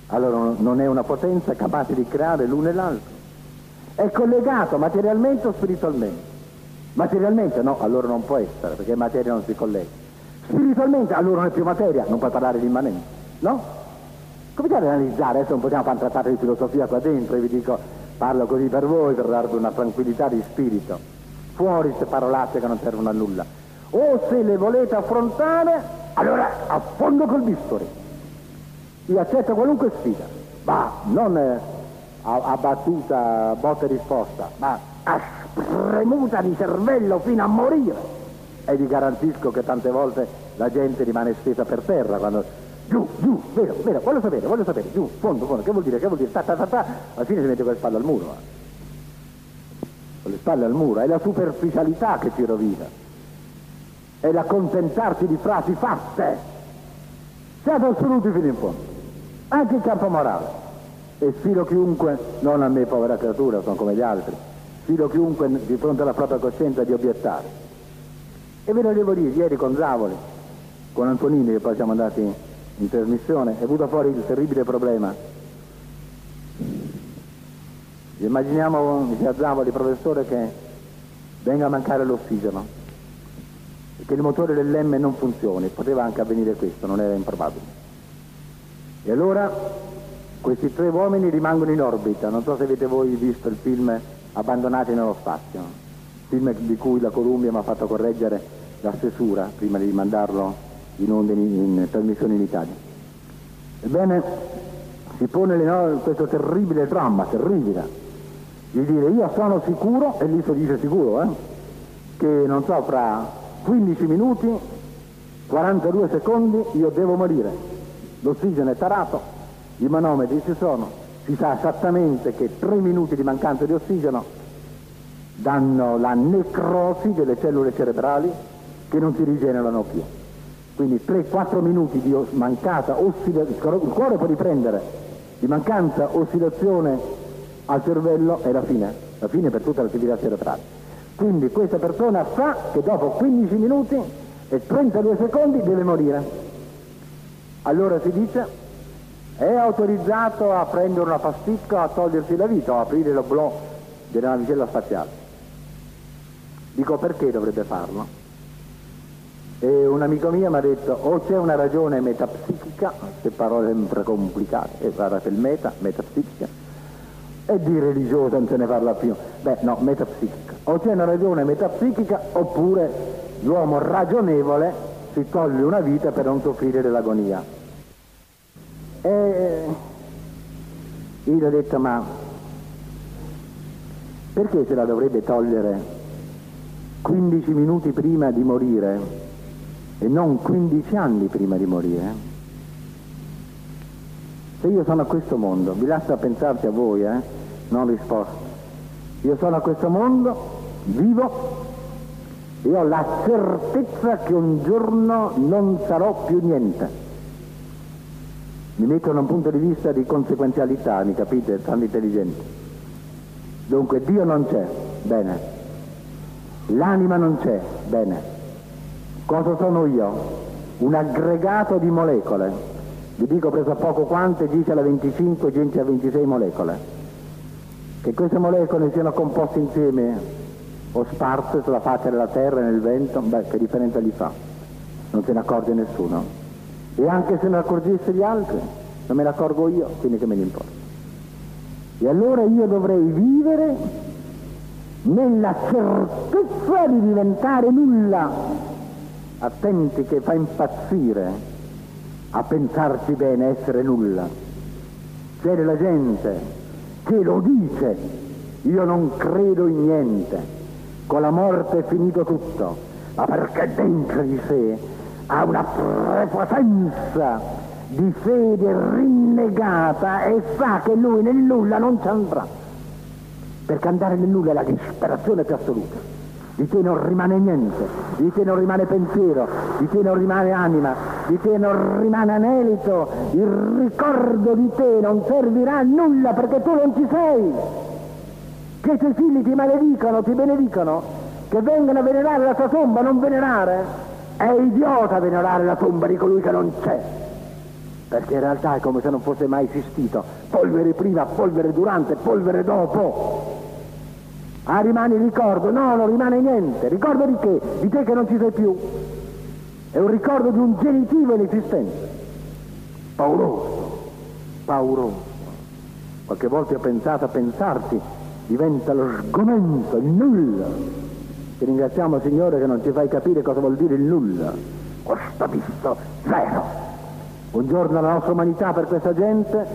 Allora non è una potenza capace di creare l'uno e l'altro. È collegato materialmente o spiritualmente? Materialmente no, allora non può essere, perché materia non si collega. Spiritualmente allora non è più materia, non puoi parlare di immanente, no? Cominciate ad analizzare, adesso non possiamo fare un trattato di filosofia qua dentro, e vi dico, parlo così per voi, per darvi una tranquillità di spirito. Fuori queste parolacce che non servono a nulla o se le volete affrontare, allora a fondo col bisturi. Io accetto qualunque sfida, ma non eh, a, a, battuta, botta e risposta, ma a spremuta di cervello fino a morire. E vi garantisco che tante volte la gente rimane stesa per terra quando giù, giù, vero, vero, voglio sapere, voglio sapere, giù, fondo, fondo, che vuol dire, che vuol dire, ta ta ta ta, alla fine si mette con le spalle al muro. Eh. Con le spalle al muro, è la superficialità che ci rovina è l'accontentarsi di frasi fatte. Siate assoluti fino in fondo, anche in campo morale. E sfido chiunque, non a me povera creatura, sono come gli altri, sfido chiunque di fronte alla propria coscienza di obiettare. E ve lo devo dire, ieri con Zavoli, con Antonini, che poi siamo andati in trasmissione, è venuto fuori il terribile problema. Immaginiamo, diceva Zavoli, professore, che venga a mancare l'ossigeno che il motore dell'M non funzioni, poteva anche avvenire questo, non era improbabile. E allora questi tre uomini rimangono in orbita, non so se avete voi visto il film Abbandonati nello spazio, film di cui la Columbia mi ha fatto correggere la stesura prima di mandarlo in onde in, in trasmissione in Italia. Ebbene, si pone no, questo terribile dramma, terribile, di dire io sono sicuro, e lì si dice sicuro, eh, che non so, fra 15 minuti, 42 secondi, io devo morire. L'ossigeno è tarato, i manometri ci sono, si sa esattamente che 3 minuti di mancanza di ossigeno danno la necrosi delle cellule cerebrali che non si rigenerano più. Quindi 3-4 minuti di mancata oscillazione, il cuore può riprendere, di mancanza oscillazione al cervello è la fine, la fine per tutta l'attività cerebrale. Quindi questa persona sa che dopo 15 minuti e 32 secondi deve morire. allora si dice è autorizzato a prendere una pasticca, a togliersi la vita o a aprire l'oblò della navicella spaziale. Dico perché dovrebbe farlo? E un amico mio mi ha detto o c'è una ragione metapsichica, queste parole sempre complicate, e guardate il meta, metapsichica, e di religiosa non se ne parla più. Beh, no, metapsichica. O c'è una ragione metapsichica oppure l'uomo ragionevole si toglie una vita per non soffrire dell'agonia. E io gli ho detto, ma perché se la dovrebbe togliere 15 minuti prima di morire e non 15 anni prima di morire? Se io sono a questo mondo, vi lascio pensarci a voi, eh? non risposta. Io sono a questo mondo, vivo, e ho la certezza che un giorno non sarò più niente mi mettono un punto di vista di conseguenzialità, mi capite? Sono intelligenti. Dunque Dio non c'è, bene. L'anima non c'è, bene. Cosa sono io? Un aggregato di molecole. Vi dico preso poco quante, 10 alla 25, 10 a 26 molecole. Che queste molecole siano composte insieme o sparse sulla faccia della terra e nel vento, beh, che differenza gli fa? Non se ne accorge nessuno. E anche se ne accorgesse gli altri, non me ne accorgo io, quindi che me ne importa. E allora io dovrei vivere nella certezza di diventare nulla. Attenti che fa impazzire a pensarci bene, essere nulla. C'è della gente che lo dice, io non credo in niente, con la morte è finito tutto, ma perché dentro di sé ha una prepotenza di fede rinnegata e sa che lui nel nulla non ci andrà. Perché andare nel nulla è la disperazione più assoluta. Di te non rimane niente, di te non rimane pensiero, di te non rimane anima, di te non rimane anelito, il ricordo di te non servirà a nulla perché tu non ci sei. Che i tuoi figli ti maledicono, ti benedicono, che vengano a venerare la tua tomba, non venerare, è idiota venerare la tomba di colui che non c'è, perché in realtà è come se non fosse mai esistito. Polvere prima, polvere durante, polvere dopo. Ah, rimane il ricordo? No, non rimane niente. Ricordo di che? Di te che non ci sei più. È un ricordo di un genitivo inesistente. Pauroso, pauroso. Qualche volta ho pensato a pensarti, diventa lo sgomento, il nulla ti ringraziamo Signore che non ci fai capire cosa vuol dire il nulla. Questo visto zero. Un giorno la nostra umanità per questa gente,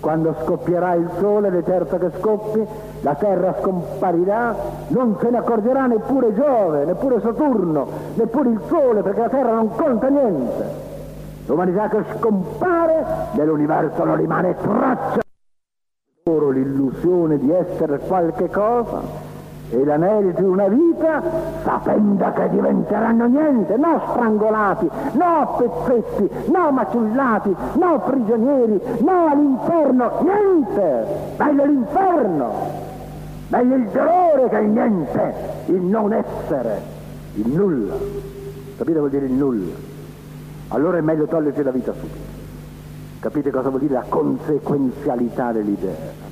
quando scoppierà il sole, l'eterzo che scoppi, la terra scomparirà, non se ne accorgerà neppure Giove, neppure Saturno, neppure il sole, perché la terra non conta niente. L'umanità che scompare, nell'universo non rimane traccia. Loro l'illusione di essere qualche cosa e l'anelito di una vita sapendo che diventeranno niente, no strangolati, no pezzetti, no maciullati, no prigionieri, no all'inferno, niente, meglio l'inferno, meglio il dolore che il niente, il non essere, il nulla, capite vuol dire il nulla, allora è meglio togliersi la vita subito, capite cosa vuol dire la conseguenzialità dell'idea,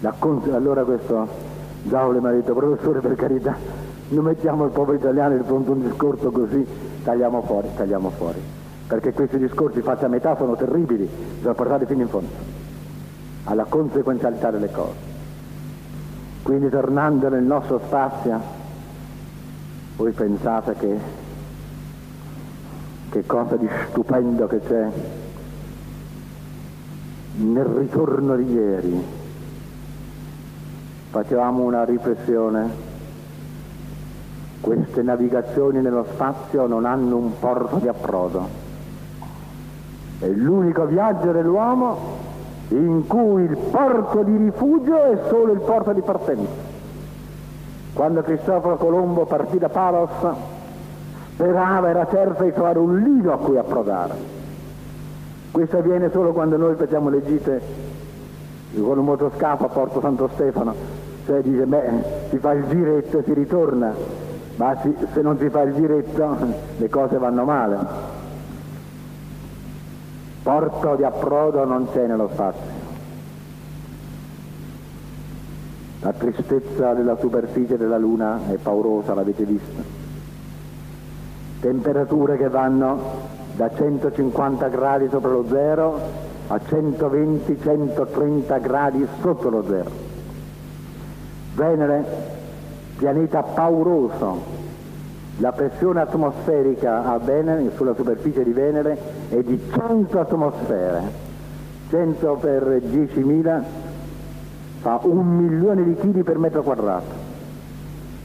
la cons- allora questo Giaule mi ha detto, professore per carità, non mettiamo il popolo italiano di fronte a un discorso così, tagliamo fuori, tagliamo fuori. Perché questi discorsi fatti a metà sono terribili, bisogna portarli fino in fondo, alla conseguenzialità delle cose. Quindi tornando nel nostro spazio, voi pensate che, che cosa di stupendo che c'è nel ritorno di ieri, facevamo una riflessione. Queste navigazioni nello spazio non hanno un porto di approdo. È l'unico viaggio dell'uomo in cui il porto di rifugio è solo il porto di partenza. Quando Cristoforo Colombo partì da Palos, sperava, era certo di trovare un lido a cui approdare. Questo avviene solo quando noi facciamo le gite con un motoscafo a Porto Santo Stefano cioè dice, beh, si fa il giretto e si ritorna, ma si, se non si fa il giretto le cose vanno male. Porto di approdo non c'è nello spazio. La tristezza della superficie della Luna è paurosa, l'avete vista. Temperature che vanno da 150 gradi sopra lo zero a 120-130 gradi sotto lo zero. Venere, pianeta pauroso, la pressione atmosferica a Venere, sulla superficie di Venere è di 100 atmosfere, 100 per 10.000 fa un milione di chili per metro quadrato.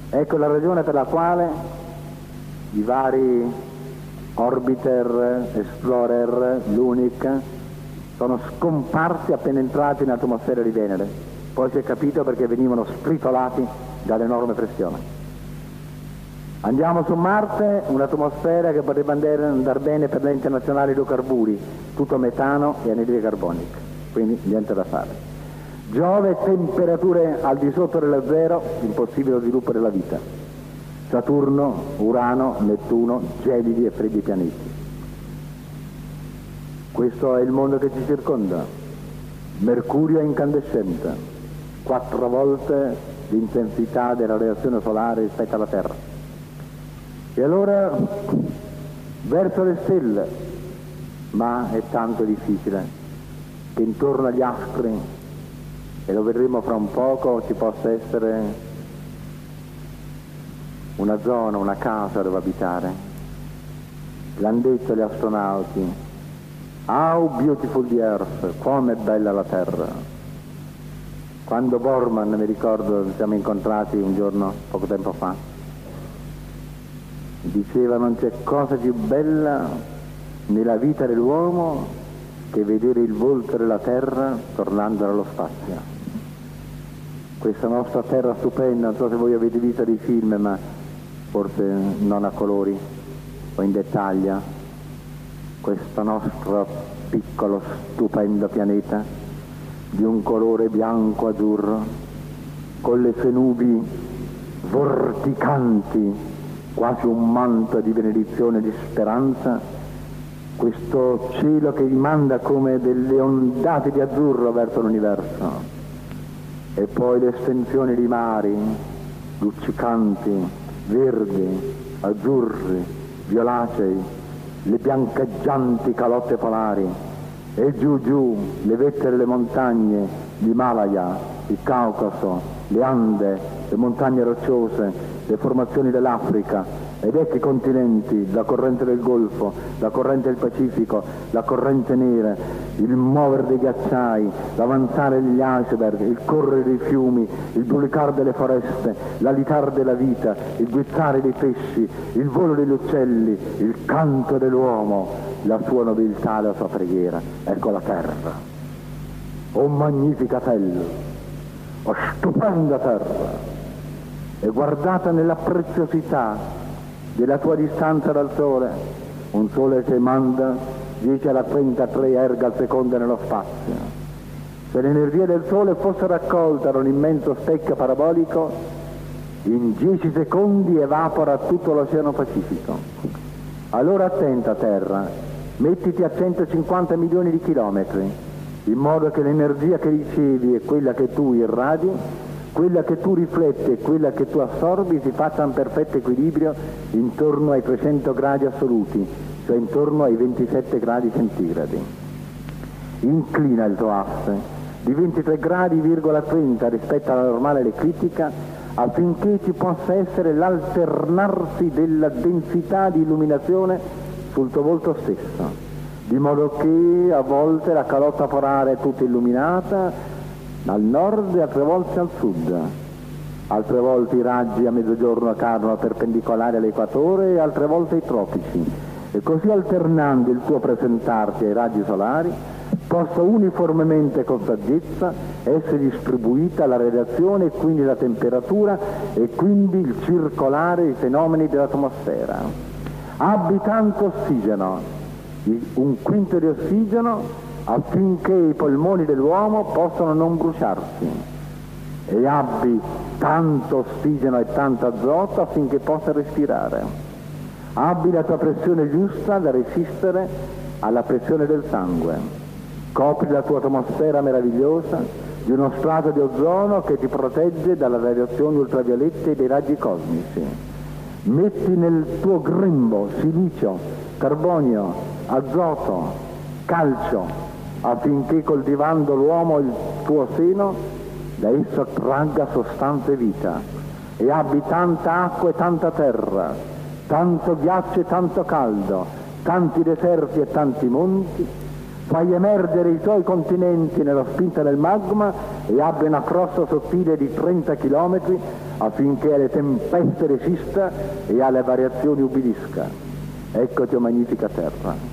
Ecco la ragione per la quale i vari orbiter, explorer, l'UNIC sono scomparsi appena entrati in atmosfera di Venere. Poi si è capito perché venivano spritolati dall'enorme pressione. Andiamo su Marte, un'atmosfera che potrebbe andare bene per le internazionali idrocarburi, tutto metano e anidride carbonica, quindi niente da fare. Giove temperature al di sotto dello zero, impossibile lo sviluppo della vita. Saturno, Urano, Nettuno, gelidi e freddi pianeti. Questo è il mondo che ci circonda. Mercurio è incandescente, quattro volte l'intensità della reazione solare rispetto alla Terra. E allora verso le stelle, ma è tanto difficile che intorno agli astri e lo vedremo fra un poco, ci possa essere una zona, una casa dove abitare. L'hanno detto gli astronauti, how beautiful the earth, come è bella la Terra. Quando Borman, mi ricordo, ci siamo incontrati un giorno, poco tempo fa, diceva non c'è cosa più bella nella vita dell'uomo che vedere il volto della terra tornando dallo spazio. Questa nostra terra stupenda, non so se voi avete visto dei film, ma forse non a colori o in dettaglio, questo nostro piccolo stupendo pianeta di un colore bianco-azzurro, con le sue nubi vorticanti, quasi un manto di benedizione e di speranza, questo cielo che rimanda come delle ondate di azzurro verso l'universo e poi le estensioni di mari luccicanti, verdi, azzurri, violacei, le biancheggianti calotte polari e giù giù le vette delle montagne, l'Himalaya, il Caucaso, le Ande, le montagne rocciose, le formazioni dell'Africa, ed ecco i continenti, la corrente del Golfo, la corrente del Pacifico, la corrente nera, il muovere dei ghiacciai, l'avanzare degli iceberg, il correre dei fiumi, il brulicare delle foreste, l'alitar della vita, il guizzare dei pesci, il volo degli uccelli, il canto dell'uomo, la sua nobiltà la sua preghiera. Ecco la terra. Oh magnifica terra, oh stupenda terra, e guardata nella preziosità della tua distanza dal Sole, un Sole che manda 10 alla 33 erga al secondo nello spazio. Se l'energia del Sole fosse raccolta da un immenso specchio parabolico, in 10 secondi evapora tutto l'Oceano Pacifico. Allora attenta Terra, mettiti a 150 milioni di chilometri, in modo che l'energia che ricevi e quella che tu irradi quella che tu rifletti e quella che tu assorbi si faccia in perfetto equilibrio intorno ai 300 gradi assoluti, cioè intorno ai 27 gradi centigradi. Inclina il tuo asse di 23 gradi,30 rispetto alla normale eclittica affinché ci possa essere l'alternarsi della densità di illuminazione sul tuo volto stesso, di modo che a volte la calotta polare è tutta illuminata, al nord e altre volte al sud. Altre volte i raggi a mezzogiorno cadono perpendicolari all'equatore e altre volte ai tropici. E così alternando il tuo presentarti ai raggi solari, possa uniformemente con saggezza essere distribuita la radiazione e quindi la temperatura e quindi il circolare i fenomeni dell'atmosfera. Abbi tanto ossigeno, un quinto di ossigeno affinché i polmoni dell'uomo possano non bruciarsi e abbi tanto ossigeno e tanto azoto affinché possa respirare. Abbi la tua pressione giusta da resistere alla pressione del sangue, copri la tua atmosfera meravigliosa di uno strato di ozono che ti protegge dalle radiazioni ultraviolette e dai raggi cosmici. Metti nel tuo grembo silicio, carbonio, azoto, calcio, affinché coltivando l'uomo il tuo seno, da esso tragga sostanza e vita e abbi tanta acqua e tanta terra, tanto ghiaccio e tanto caldo, tanti deserti e tanti monti, fai emergere i tuoi continenti nella spinta del magma e abbia una crosta sottile di 30 km affinché alle tempeste resista e alle variazioni ubbidisca. Eccoti, o magnifica terra,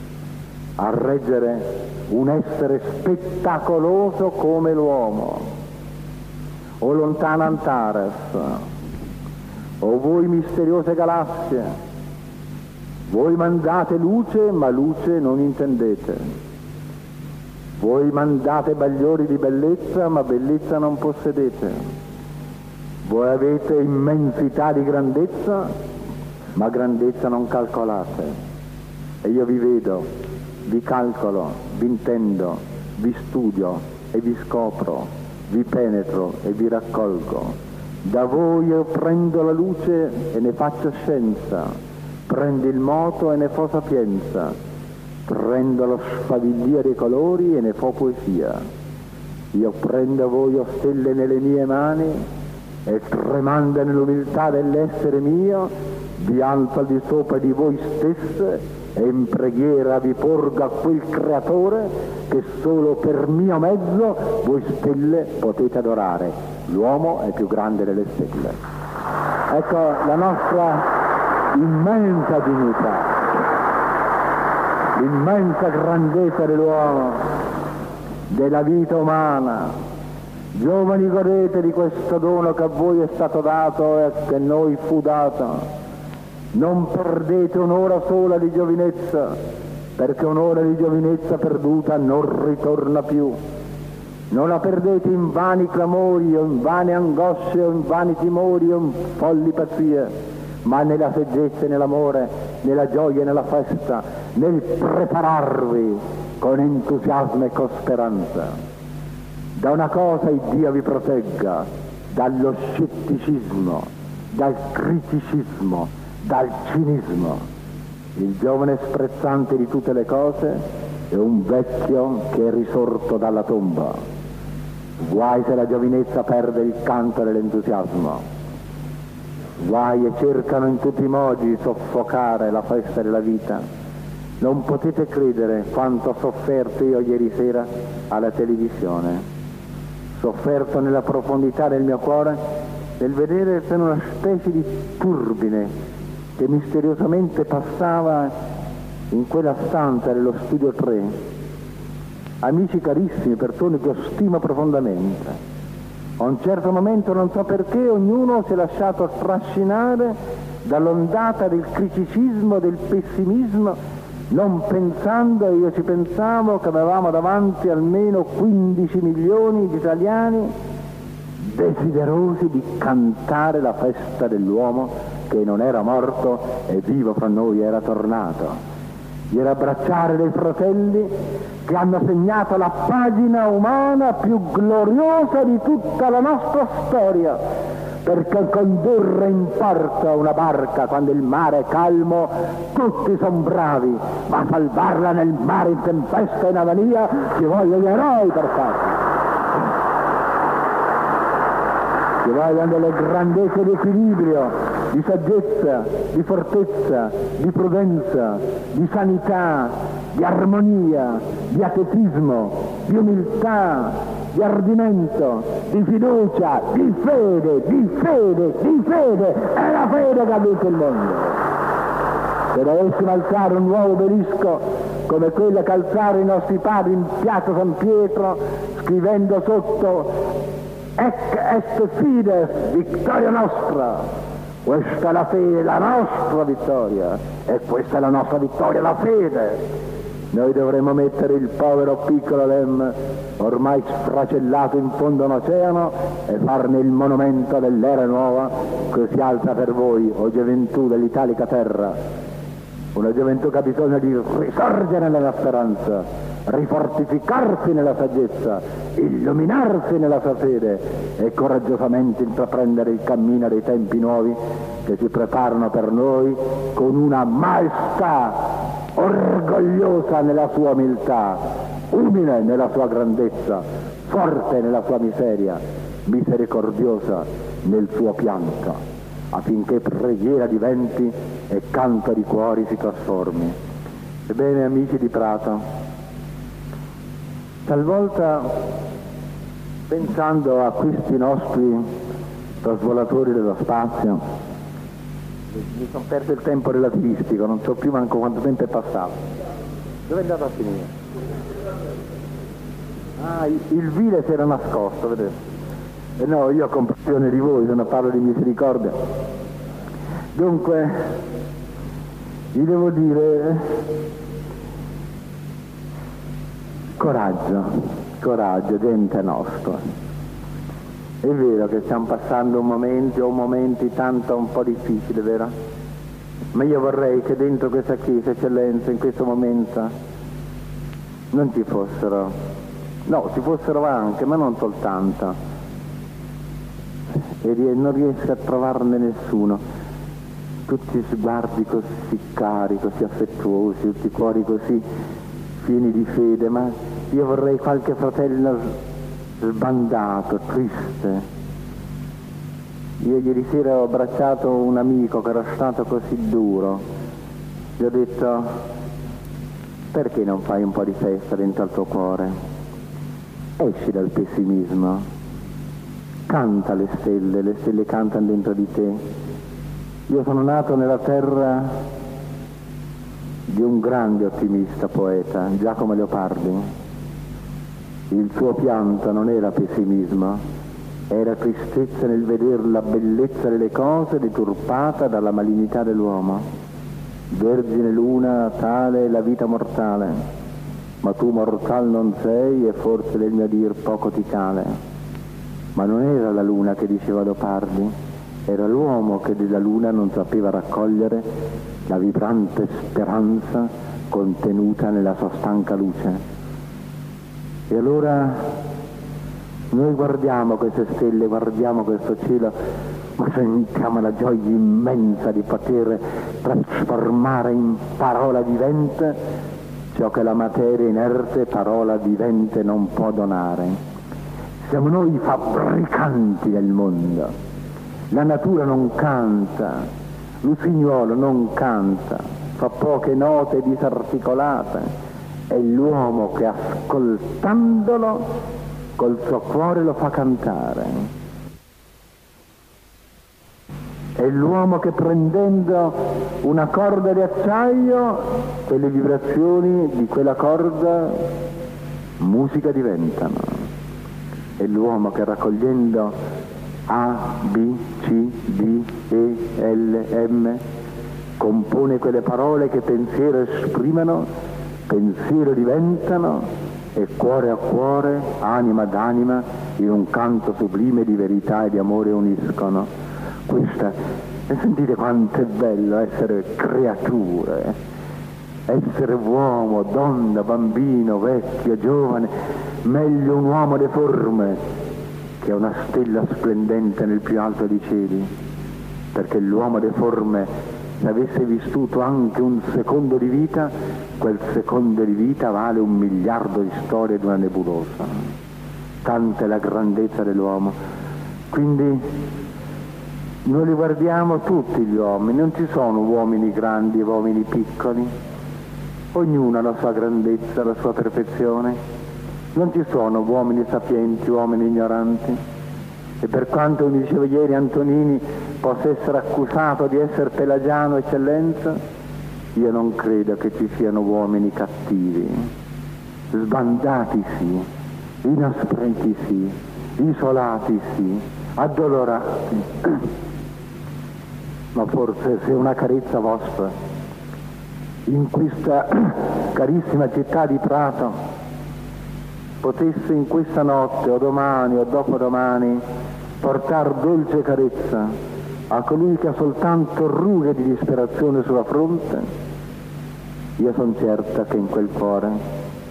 a reggere un essere spettacoloso come l'uomo, o lontana Antares, o voi misteriose galassie, voi mandate luce ma luce non intendete. Voi mandate bagliori di bellezza ma bellezza non possedete. Voi avete immensità di grandezza ma grandezza non calcolate. E io vi vedo, vi calcolo, vi intendo, vi studio e vi scopro, vi penetro e vi raccolgo. Da voi io prendo la luce e ne faccio scienza, prendo il moto e ne fo sapienza, prendo lo sfavillio dei colori e ne fo poesia. Io prendo voi o stelle nelle mie mani e tremando nell'umiltà dell'essere mio, vi alzo al di sopra di voi stesse e in preghiera vi porgo a quel creatore che solo per mio mezzo voi stelle potete adorare. L'uomo è più grande delle stelle. Ecco la nostra immensa dignità, l'immensa grandezza dell'uomo, della vita umana. Giovani godete di questo dono che a voi è stato dato e che a noi fu dato non perdete un'ora sola di giovinezza, perché un'ora di giovinezza perduta non ritorna più. Non la perdete in vani clamori o in vane angosce o in vani timori o in folli pazzie, ma nella saggezza e nell'amore, nella gioia e nella festa, nel prepararvi con entusiasmo e con speranza. Da una cosa il Dio vi protegga, dallo scetticismo, dal criticismo, dal cinismo. Il giovane sprezzante di tutte le cose è un vecchio che è risorto dalla tomba. Guai se la giovinezza perde il canto dell'entusiasmo. Guai e cercano in tutti i modi di soffocare la festa della vita. Non potete credere quanto ho sofferto io ieri sera alla televisione. Sofferto nella profondità del mio cuore nel vedere per una specie di turbine che misteriosamente passava in quella stanza dello studio 3. Amici carissimi, persone che ho stimo profondamente. A un certo momento, non so perché, ognuno si è lasciato trascinare dall'ondata del criticismo, del pessimismo, non pensando, io ci pensavo, che avevamo davanti almeno 15 milioni di italiani desiderosi di cantare la festa dell'uomo che non era morto e vivo fra noi era tornato. Di abbracciare dei fratelli che hanno segnato la pagina umana più gloriosa di tutta la nostra storia, perché condurre in porto una barca quando il mare è calmo, tutti sono bravi, ma salvarla nel mare in tempesta e in avania ci vogliono gli eroi per farlo. Ci vogliono delle grandezze di equilibrio, di saggezza, di fortezza, di prudenza, di sanità, di armonia, di atetismo, di umiltà, di ardimento, di fiducia, di fede, di fede, di fede. È la fede che ha vinto il mondo. Se dovessimo alzare un nuovo obelisco come quello che alzare i nostri padri in piazza San Pietro, scrivendo sotto Ec est fides, vittoria nostra, questa è la fede, la nostra vittoria. E questa è la nostra vittoria, la fede. Noi dovremmo mettere il povero piccolo Lem, ormai sfracellato in fondo a un oceano, e farne il monumento dell'era nuova che si alza per voi, o gioventù dell'italica terra. Una gioventù che ha bisogno di risorgere nella speranza, rifortificarsi nella saggezza, illuminarsi nella sua fede e coraggiosamente intraprendere il cammino dei tempi nuovi che si preparano per noi con una maestà orgogliosa nella sua umiltà, umile nella sua grandezza, forte nella sua miseria, misericordiosa nel suo pianto affinché preghiera diventi e canto di cuori si trasformi. Ebbene, amici di Prato, talvolta pensando a questi nostri trasvolatori dello spazio, mi sono perso il tempo relativistico, non so più manco quanto tempo è passato. Dove è andato a finire? Ah, il, il vile si era nascosto, vedete? E eh no, io ho compassione di voi, non parlo di misericordia. Dunque, vi devo dire coraggio, coraggio, gente nostra. È vero che stiamo passando momenti o momenti tanto un po' difficili, vero? Ma io vorrei che dentro questa chiesa, eccellenza, in questo momento, non ci fossero, no, ci fossero anche, ma non soltanto, e non riesco a trovarne nessuno. Tutti sguardi così cari, così affettuosi, tutti cuori così pieni di fede, ma io vorrei qualche fratello sbandato, triste. Io ieri sera ho abbracciato un amico che era stato così duro. Gli ho detto, perché non fai un po' di festa dentro al tuo cuore? Esci dal pessimismo canta le stelle, le stelle cantano dentro di te. Io sono nato nella terra di un grande ottimista poeta, Giacomo Leopardi. Il suo pianto non era pessimismo, era tristezza nel vedere la bellezza delle cose deturpata dalla malignità dell'uomo. Vergine luna, tale è la vita mortale, ma tu mortal non sei e forse del mio dir poco ti cale. Ma non era la luna che diceva Leopardi, era l'uomo che della luna non sapeva raccogliere la vibrante speranza contenuta nella sua stanca luce. E allora noi guardiamo queste stelle, guardiamo questo cielo, ma sentiamo la gioia immensa di poter trasformare in parola vivente ciò che la materia inerte, parola vivente, non può donare. Siamo noi i fabbricanti del mondo. La natura non canta, l'usignuolo non canta, fa poche note disarticolate. È l'uomo che ascoltandolo col suo cuore lo fa cantare. È l'uomo che prendendo una corda di acciaio, quelle vibrazioni di quella corda musica diventano è l'uomo che raccogliendo A, B, C, D, E, L, M compone quelle parole che pensiero esprimono, pensiero diventano e cuore a cuore, anima ad anima, in un canto sublime di verità e di amore uniscono. Questa, e sentite quanto è bello essere creature, essere uomo, donna, bambino, vecchio, giovane, meglio un uomo deforme che una stella splendente nel più alto dei cieli, perché l'uomo deforme se avesse vissuto anche un secondo di vita, quel secondo di vita vale un miliardo di storie di una nebulosa. Tanta è la grandezza dell'uomo. Quindi noi li guardiamo tutti gli uomini, non ci sono uomini grandi e uomini piccoli, ognuno ha la sua grandezza, la sua perfezione. Non ci sono uomini sapienti, uomini ignoranti. E per quanto mi diceva ieri Antonini possa essere accusato di essere pelagiano eccellenza, io non credo che ci siano uomini cattivi, sbandati sì, inaspriti sì, isolati sì, addolorati. Ma forse se una carezza vostra in questa carissima città di Prato potesse in questa notte o domani o dopodomani portare dolce carezza a colui che ha soltanto rughe di disperazione sulla fronte, io sono certa che in quel cuore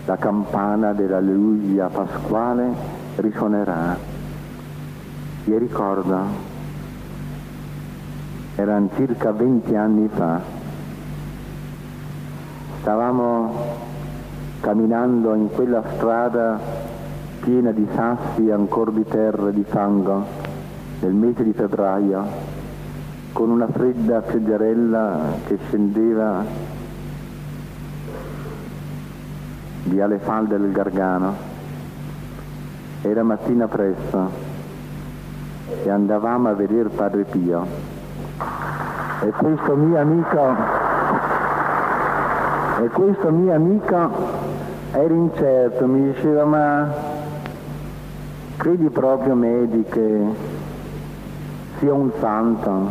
la campana dell'alleluia pasquale risuonerà. Io ricordo, erano circa 20 anni fa, stavamo camminando in quella strada piena di sassi e ancora di terra e di fango nel mese di febbraio, con una fredda pioggerella che scendeva via le falde del Gargano. Era mattina presto e andavamo a vedere Padre Pio. E questo mio amico, e questo mio amico era incerto, mi diceva ma credi proprio Medi che sia un santo?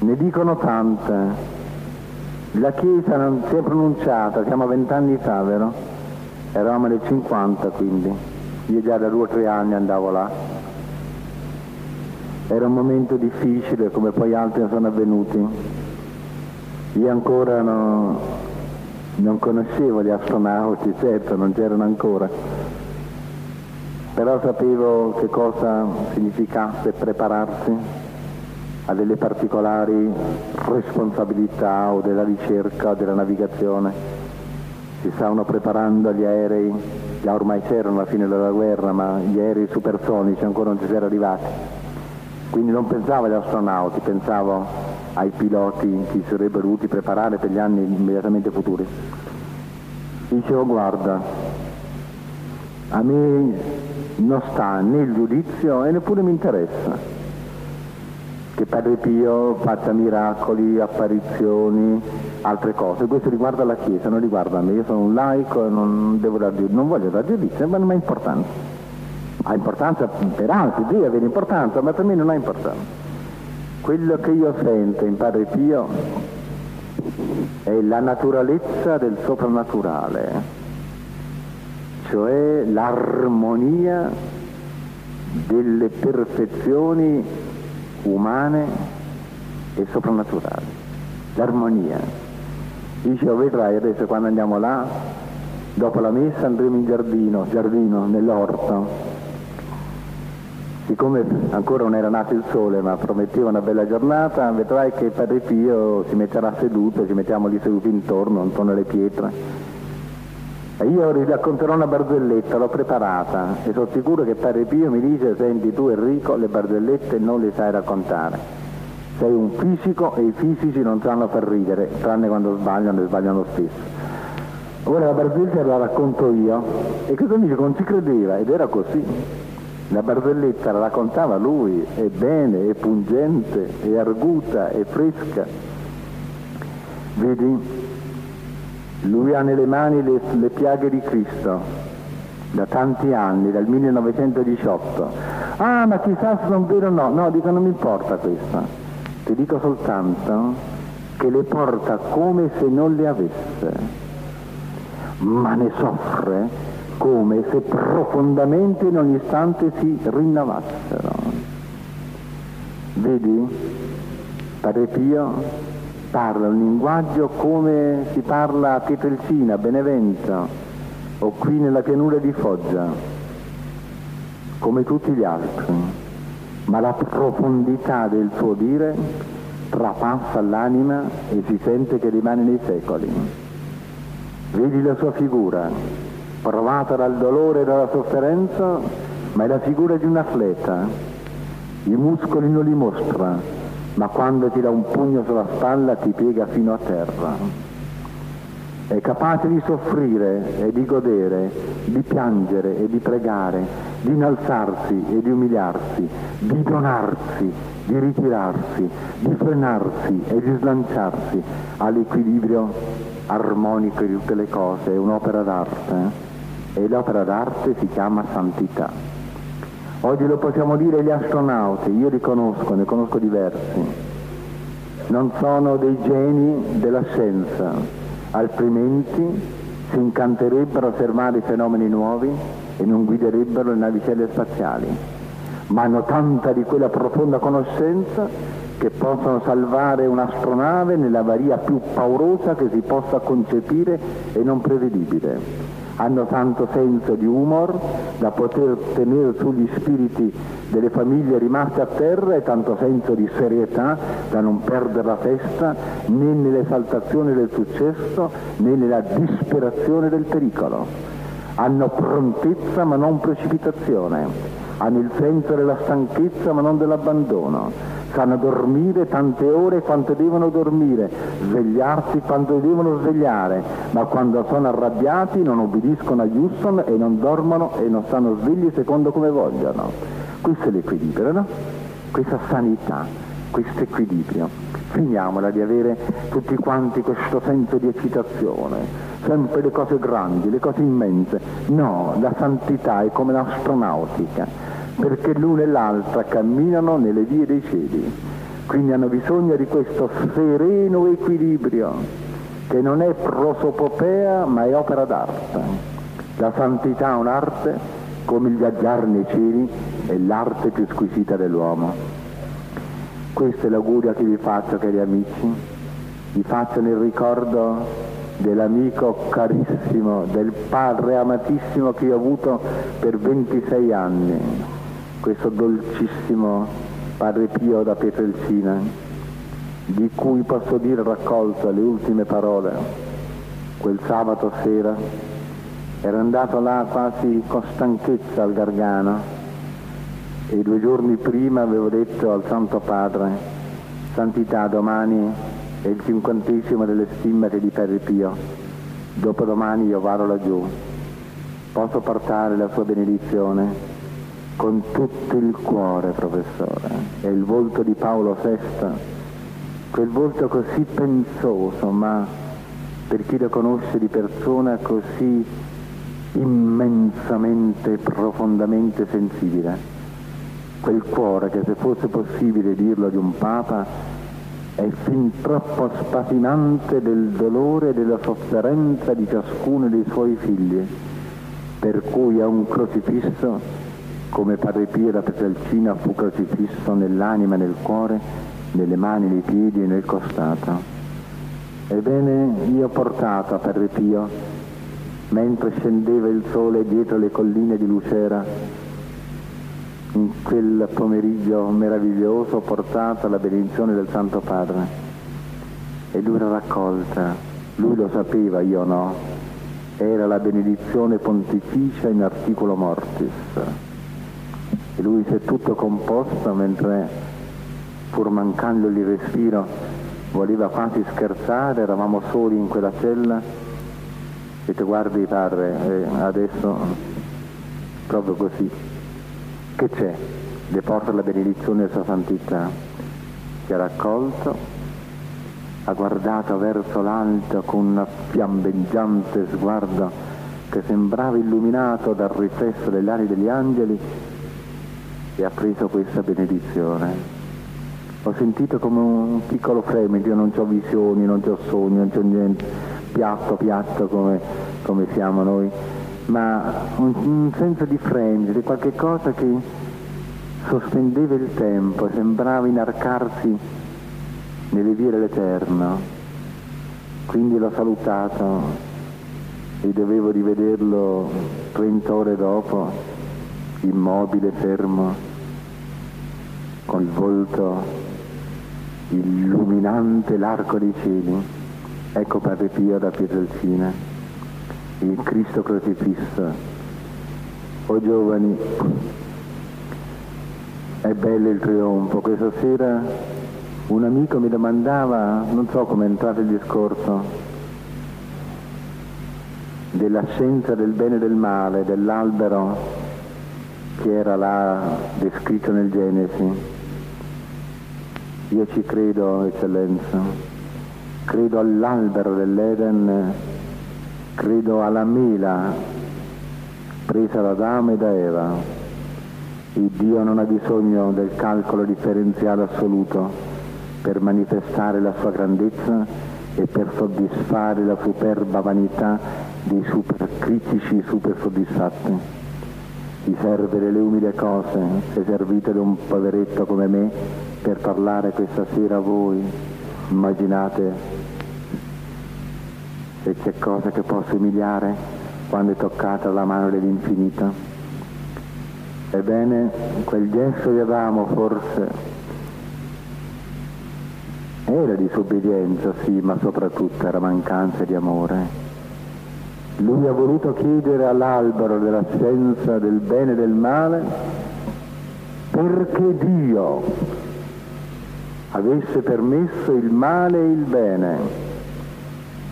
Ne dicono tante la Chiesa non si è pronunciata, siamo vent'anni fa, vero? Eravamo nel 50 quindi, io già da due o tre anni andavo là. Era un momento difficile come poi altri sono avvenuti. Io ancora no, non conoscevo gli astronauti, certo, non c'erano ancora, però sapevo che cosa significasse prepararsi a delle particolari responsabilità o della ricerca o della navigazione. Si stavano preparando gli aerei, già ormai c'erano alla fine della guerra, ma gli aerei supersonici ancora non ci si era arrivati. Quindi non pensavo agli astronauti, pensavo ai piloti che si sarebbero dovuti preparare per gli anni immediatamente futuri. Dicevo guarda, a me non sta né il giudizio e neppure mi interessa che Padre Pio faccia miracoli, apparizioni, altre cose. Questo riguarda la Chiesa, non riguarda me. Io sono un laico e non, dar, non voglio dare giudizio, ma non ha importanza. Ha importanza per altri, Dio avere importanza, ma per me non ha importanza. Quello che io sento in Padre Pio è la naturalezza del soprannaturale, cioè l'armonia delle perfezioni umane e soprannaturali, l'armonia. Dice, vedrai adesso quando andiamo là, dopo la messa andremo in giardino, giardino, nell'orto. Siccome ancora non era nato il sole ma prometteva una bella giornata, vedrai che Padre Pio si metterà seduto, ci mettiamo lì seduti intorno, intorno alle pietre e io racconterò una barzelletta, l'ho preparata e sono sicuro che Padre Pio mi dice, senti tu Enrico, le barzellette non le sai raccontare. Sei un fisico e i fisici non sanno far ridere, tranne quando sbagliano e sbagliano spesso. Ora la barzelletta la racconto io e questo amico non ci credeva ed era così. La barzelletta la raccontava lui, è bene, è pungente, è arguta, è fresca. Vedi? Lui ha nelle mani le, le piaghe di Cristo da tanti anni, dal 1918. Ah, ma chissà se sono vero o no. No, dico non mi importa questo. Ti dico soltanto che le porta come se non le avesse, ma ne soffre come se profondamente in ogni istante si rinnovassero. Vedi, Padre Pio parla un linguaggio come si parla a Pietrelcina, Benevento o qui nella pianura di Foggia, come tutti gli altri, ma la profondità del suo dire trapassa l'anima e si sente che rimane nei secoli. Vedi la sua figura, provata dal dolore e dalla sofferenza, ma è la figura di un atleta. I muscoli non li mostra, ma quando ti dà un pugno sulla spalla ti piega fino a terra. È capace di soffrire e di godere, di piangere e di pregare, di innalzarsi e di umiliarsi, di donarsi, di ritirarsi, di frenarsi e di slanciarsi all'equilibrio armonico di tutte le cose. È un'opera d'arte eh? E l'opera d'arte si chiama santità. Oggi lo possiamo dire gli astronauti, io li conosco, ne conosco diversi. Non sono dei geni della scienza, altrimenti si incanterebbero a fermare i fenomeni nuovi e non guiderebbero le navicelle spaziali. Ma hanno tanta di quella profonda conoscenza che possono salvare un'astronave nell'avaria più paurosa che si possa concepire e non prevedibile hanno tanto senso di humor da poter tenere sugli spiriti delle famiglie rimaste a terra e tanto senso di serietà da non perdere la testa né nell'esaltazione del successo né nella disperazione del pericolo. Hanno prontezza ma non precipitazione, hanno il senso della stanchezza ma non dell'abbandono sanno dormire tante ore quanto devono dormire, svegliarsi quanto devono svegliare, ma quando sono arrabbiati non obbediscono a Houston e non dormono e non stanno svegli secondo come vogliono. Questo è l'equilibrio, no? Questa sanità, questo equilibrio. Finiamola di avere tutti quanti questo senso di eccitazione, sempre le cose grandi, le cose immense. No, la santità è come l'astronautica perché l'una e l'altra camminano nelle vie dei cieli. Quindi hanno bisogno di questo sereno equilibrio che non è prosopopea ma è opera d'arte. La santità è un'arte come il viaggiare nei cieli è l'arte più squisita dell'uomo. Questo è l'augurio che vi faccio, cari amici. Vi faccio nel ricordo dell'amico carissimo, del padre amatissimo che ho avuto per 26 anni, questo dolcissimo Padre Pio da Pietrelcina, di cui posso dire raccolto le ultime parole. Quel sabato sera ero andato là quasi con stanchezza al Gargano e due giorni prima avevo detto al Santo Padre, Santità, domani è il cinquantesimo delle stimmate di Padre Pio, dopodomani io vado laggiù, posso portare la sua benedizione? Con tutto il cuore, professore. È il volto di Paolo VI, quel volto così pensoso, ma per chi lo conosce di persona così immensamente, profondamente sensibile. Quel cuore che se fosse possibile dirlo di un Papa è fin troppo spasimante del dolore e della sofferenza di ciascuno dei suoi figli, per cui a un crocifisso come Padre Pio da Petralcina fu crocifisso nell'anima, nel cuore, nelle mani, nei piedi e nel costato. Ebbene, io portato a Padre Pio, mentre scendeva il sole dietro le colline di Lucera, in quel pomeriggio meraviglioso portato la benedizione del Santo Padre e lui l'ha raccolta, lui lo sapeva, io no, era la benedizione pontificia in articolo mortis e lui si è tutto composto mentre pur mancandogli il respiro voleva quasi scherzare, eravamo soli in quella cella. E ti guardi padre adesso proprio così. Che c'è? Le porta la benedizione della sua santità. Si è raccolto ha guardato verso l'alto con un fiammeggiante sguardo che sembrava illuminato dal riflesso delle ali degli angeli e ha preso questa benedizione. Ho sentito come un piccolo fremito, io non ho visioni, non ho sogni, non ho niente, piatto piatto come, come siamo noi, ma un, un senso di fremito, di qualche cosa che sospendeva il tempo, sembrava inarcarsi nelle vie dell'Eterno. Quindi l'ho salutato e dovevo rivederlo 30 ore dopo, immobile, fermo col volto illuminante l'arco dei cieli. Ecco Padre Pio da Pietrelcina, il Cristo crocifisso. O giovani, è bello il trionfo. Questa sera un amico mi domandava, non so come è entrato il discorso, della scienza del bene e del male, dell'albero che era là descritto nel Genesi. Io ci credo, eccellenza, credo all'albero dell'Eden, credo alla mela presa da Adamo e da Eva. Il Dio non ha bisogno del calcolo differenziale assoluto per manifestare la sua grandezza e per soddisfare la superba vanità dei supercritici super soddisfatti. Di servere le umili cose, se servite da un poveretto come me, per parlare questa sera a voi. Immaginate se c'è cosa che possa umiliare quando è toccata la mano dell'infinito. Ebbene, quel gesto di Adamo forse era disobbedienza, sì, ma soprattutto era mancanza di amore. Lui ha voluto chiedere all'albero della scienza del bene e del male perché Dio avesse permesso il male e il bene.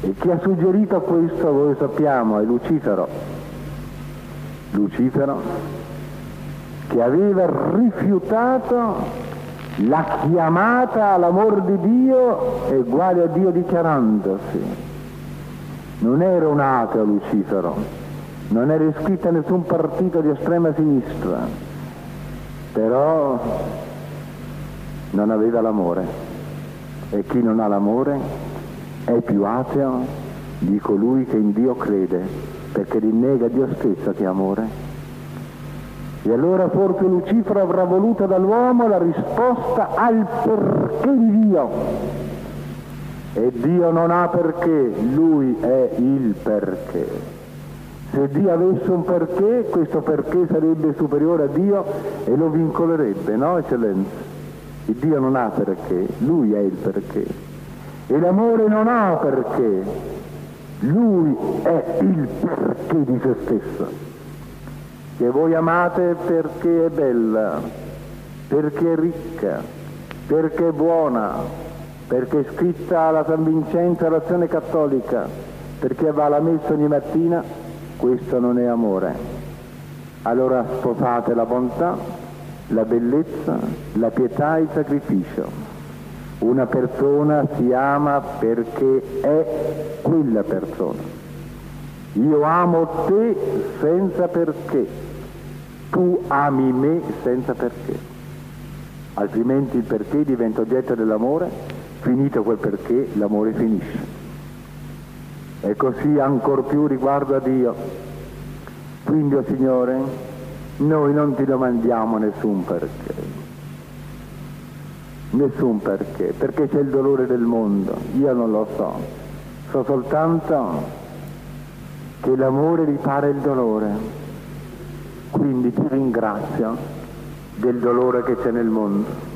E chi ha suggerito questo, voi sappiamo, è Lucifero. Lucifero che aveva rifiutato la chiamata all'amor di Dio è uguale a Dio dichiarandosi. Non era un ateo Lucifero, non era iscritto a nessun partito di estrema sinistra, però non aveva l'amore. E chi non ha l'amore è più ateo di colui che in Dio crede, perché rinnega Dio stesso che è amore. E allora forse Lucifero avrà voluto dall'uomo la risposta al perché di Dio. E Dio non ha perché, lui è il perché. Se Dio avesse un perché, questo perché sarebbe superiore a Dio e lo vincolerebbe, no eccellenza? Il Dio non ha perché, lui è il perché. E l'amore non ha perché, lui è il perché di se stesso che voi amate perché è bella, perché è ricca, perché è buona, perché è scritta alla San Vincenzo all'azione cattolica, perché va alla messa ogni mattina, questo non è amore. Allora sposate la bontà, la bellezza, la pietà e il sacrificio. Una persona si ama perché è quella persona. Io amo te senza perché tu ami me senza perché, altrimenti il perché diventa oggetto dell'amore, finito quel perché l'amore finisce. E così ancor più riguardo a Dio. Quindi, oh Signore, noi non ti domandiamo nessun perché, nessun perché, perché c'è il dolore del mondo, io non lo so, so soltanto che l'amore ripara il dolore. Quindi ti ringrazio del dolore che c'è nel mondo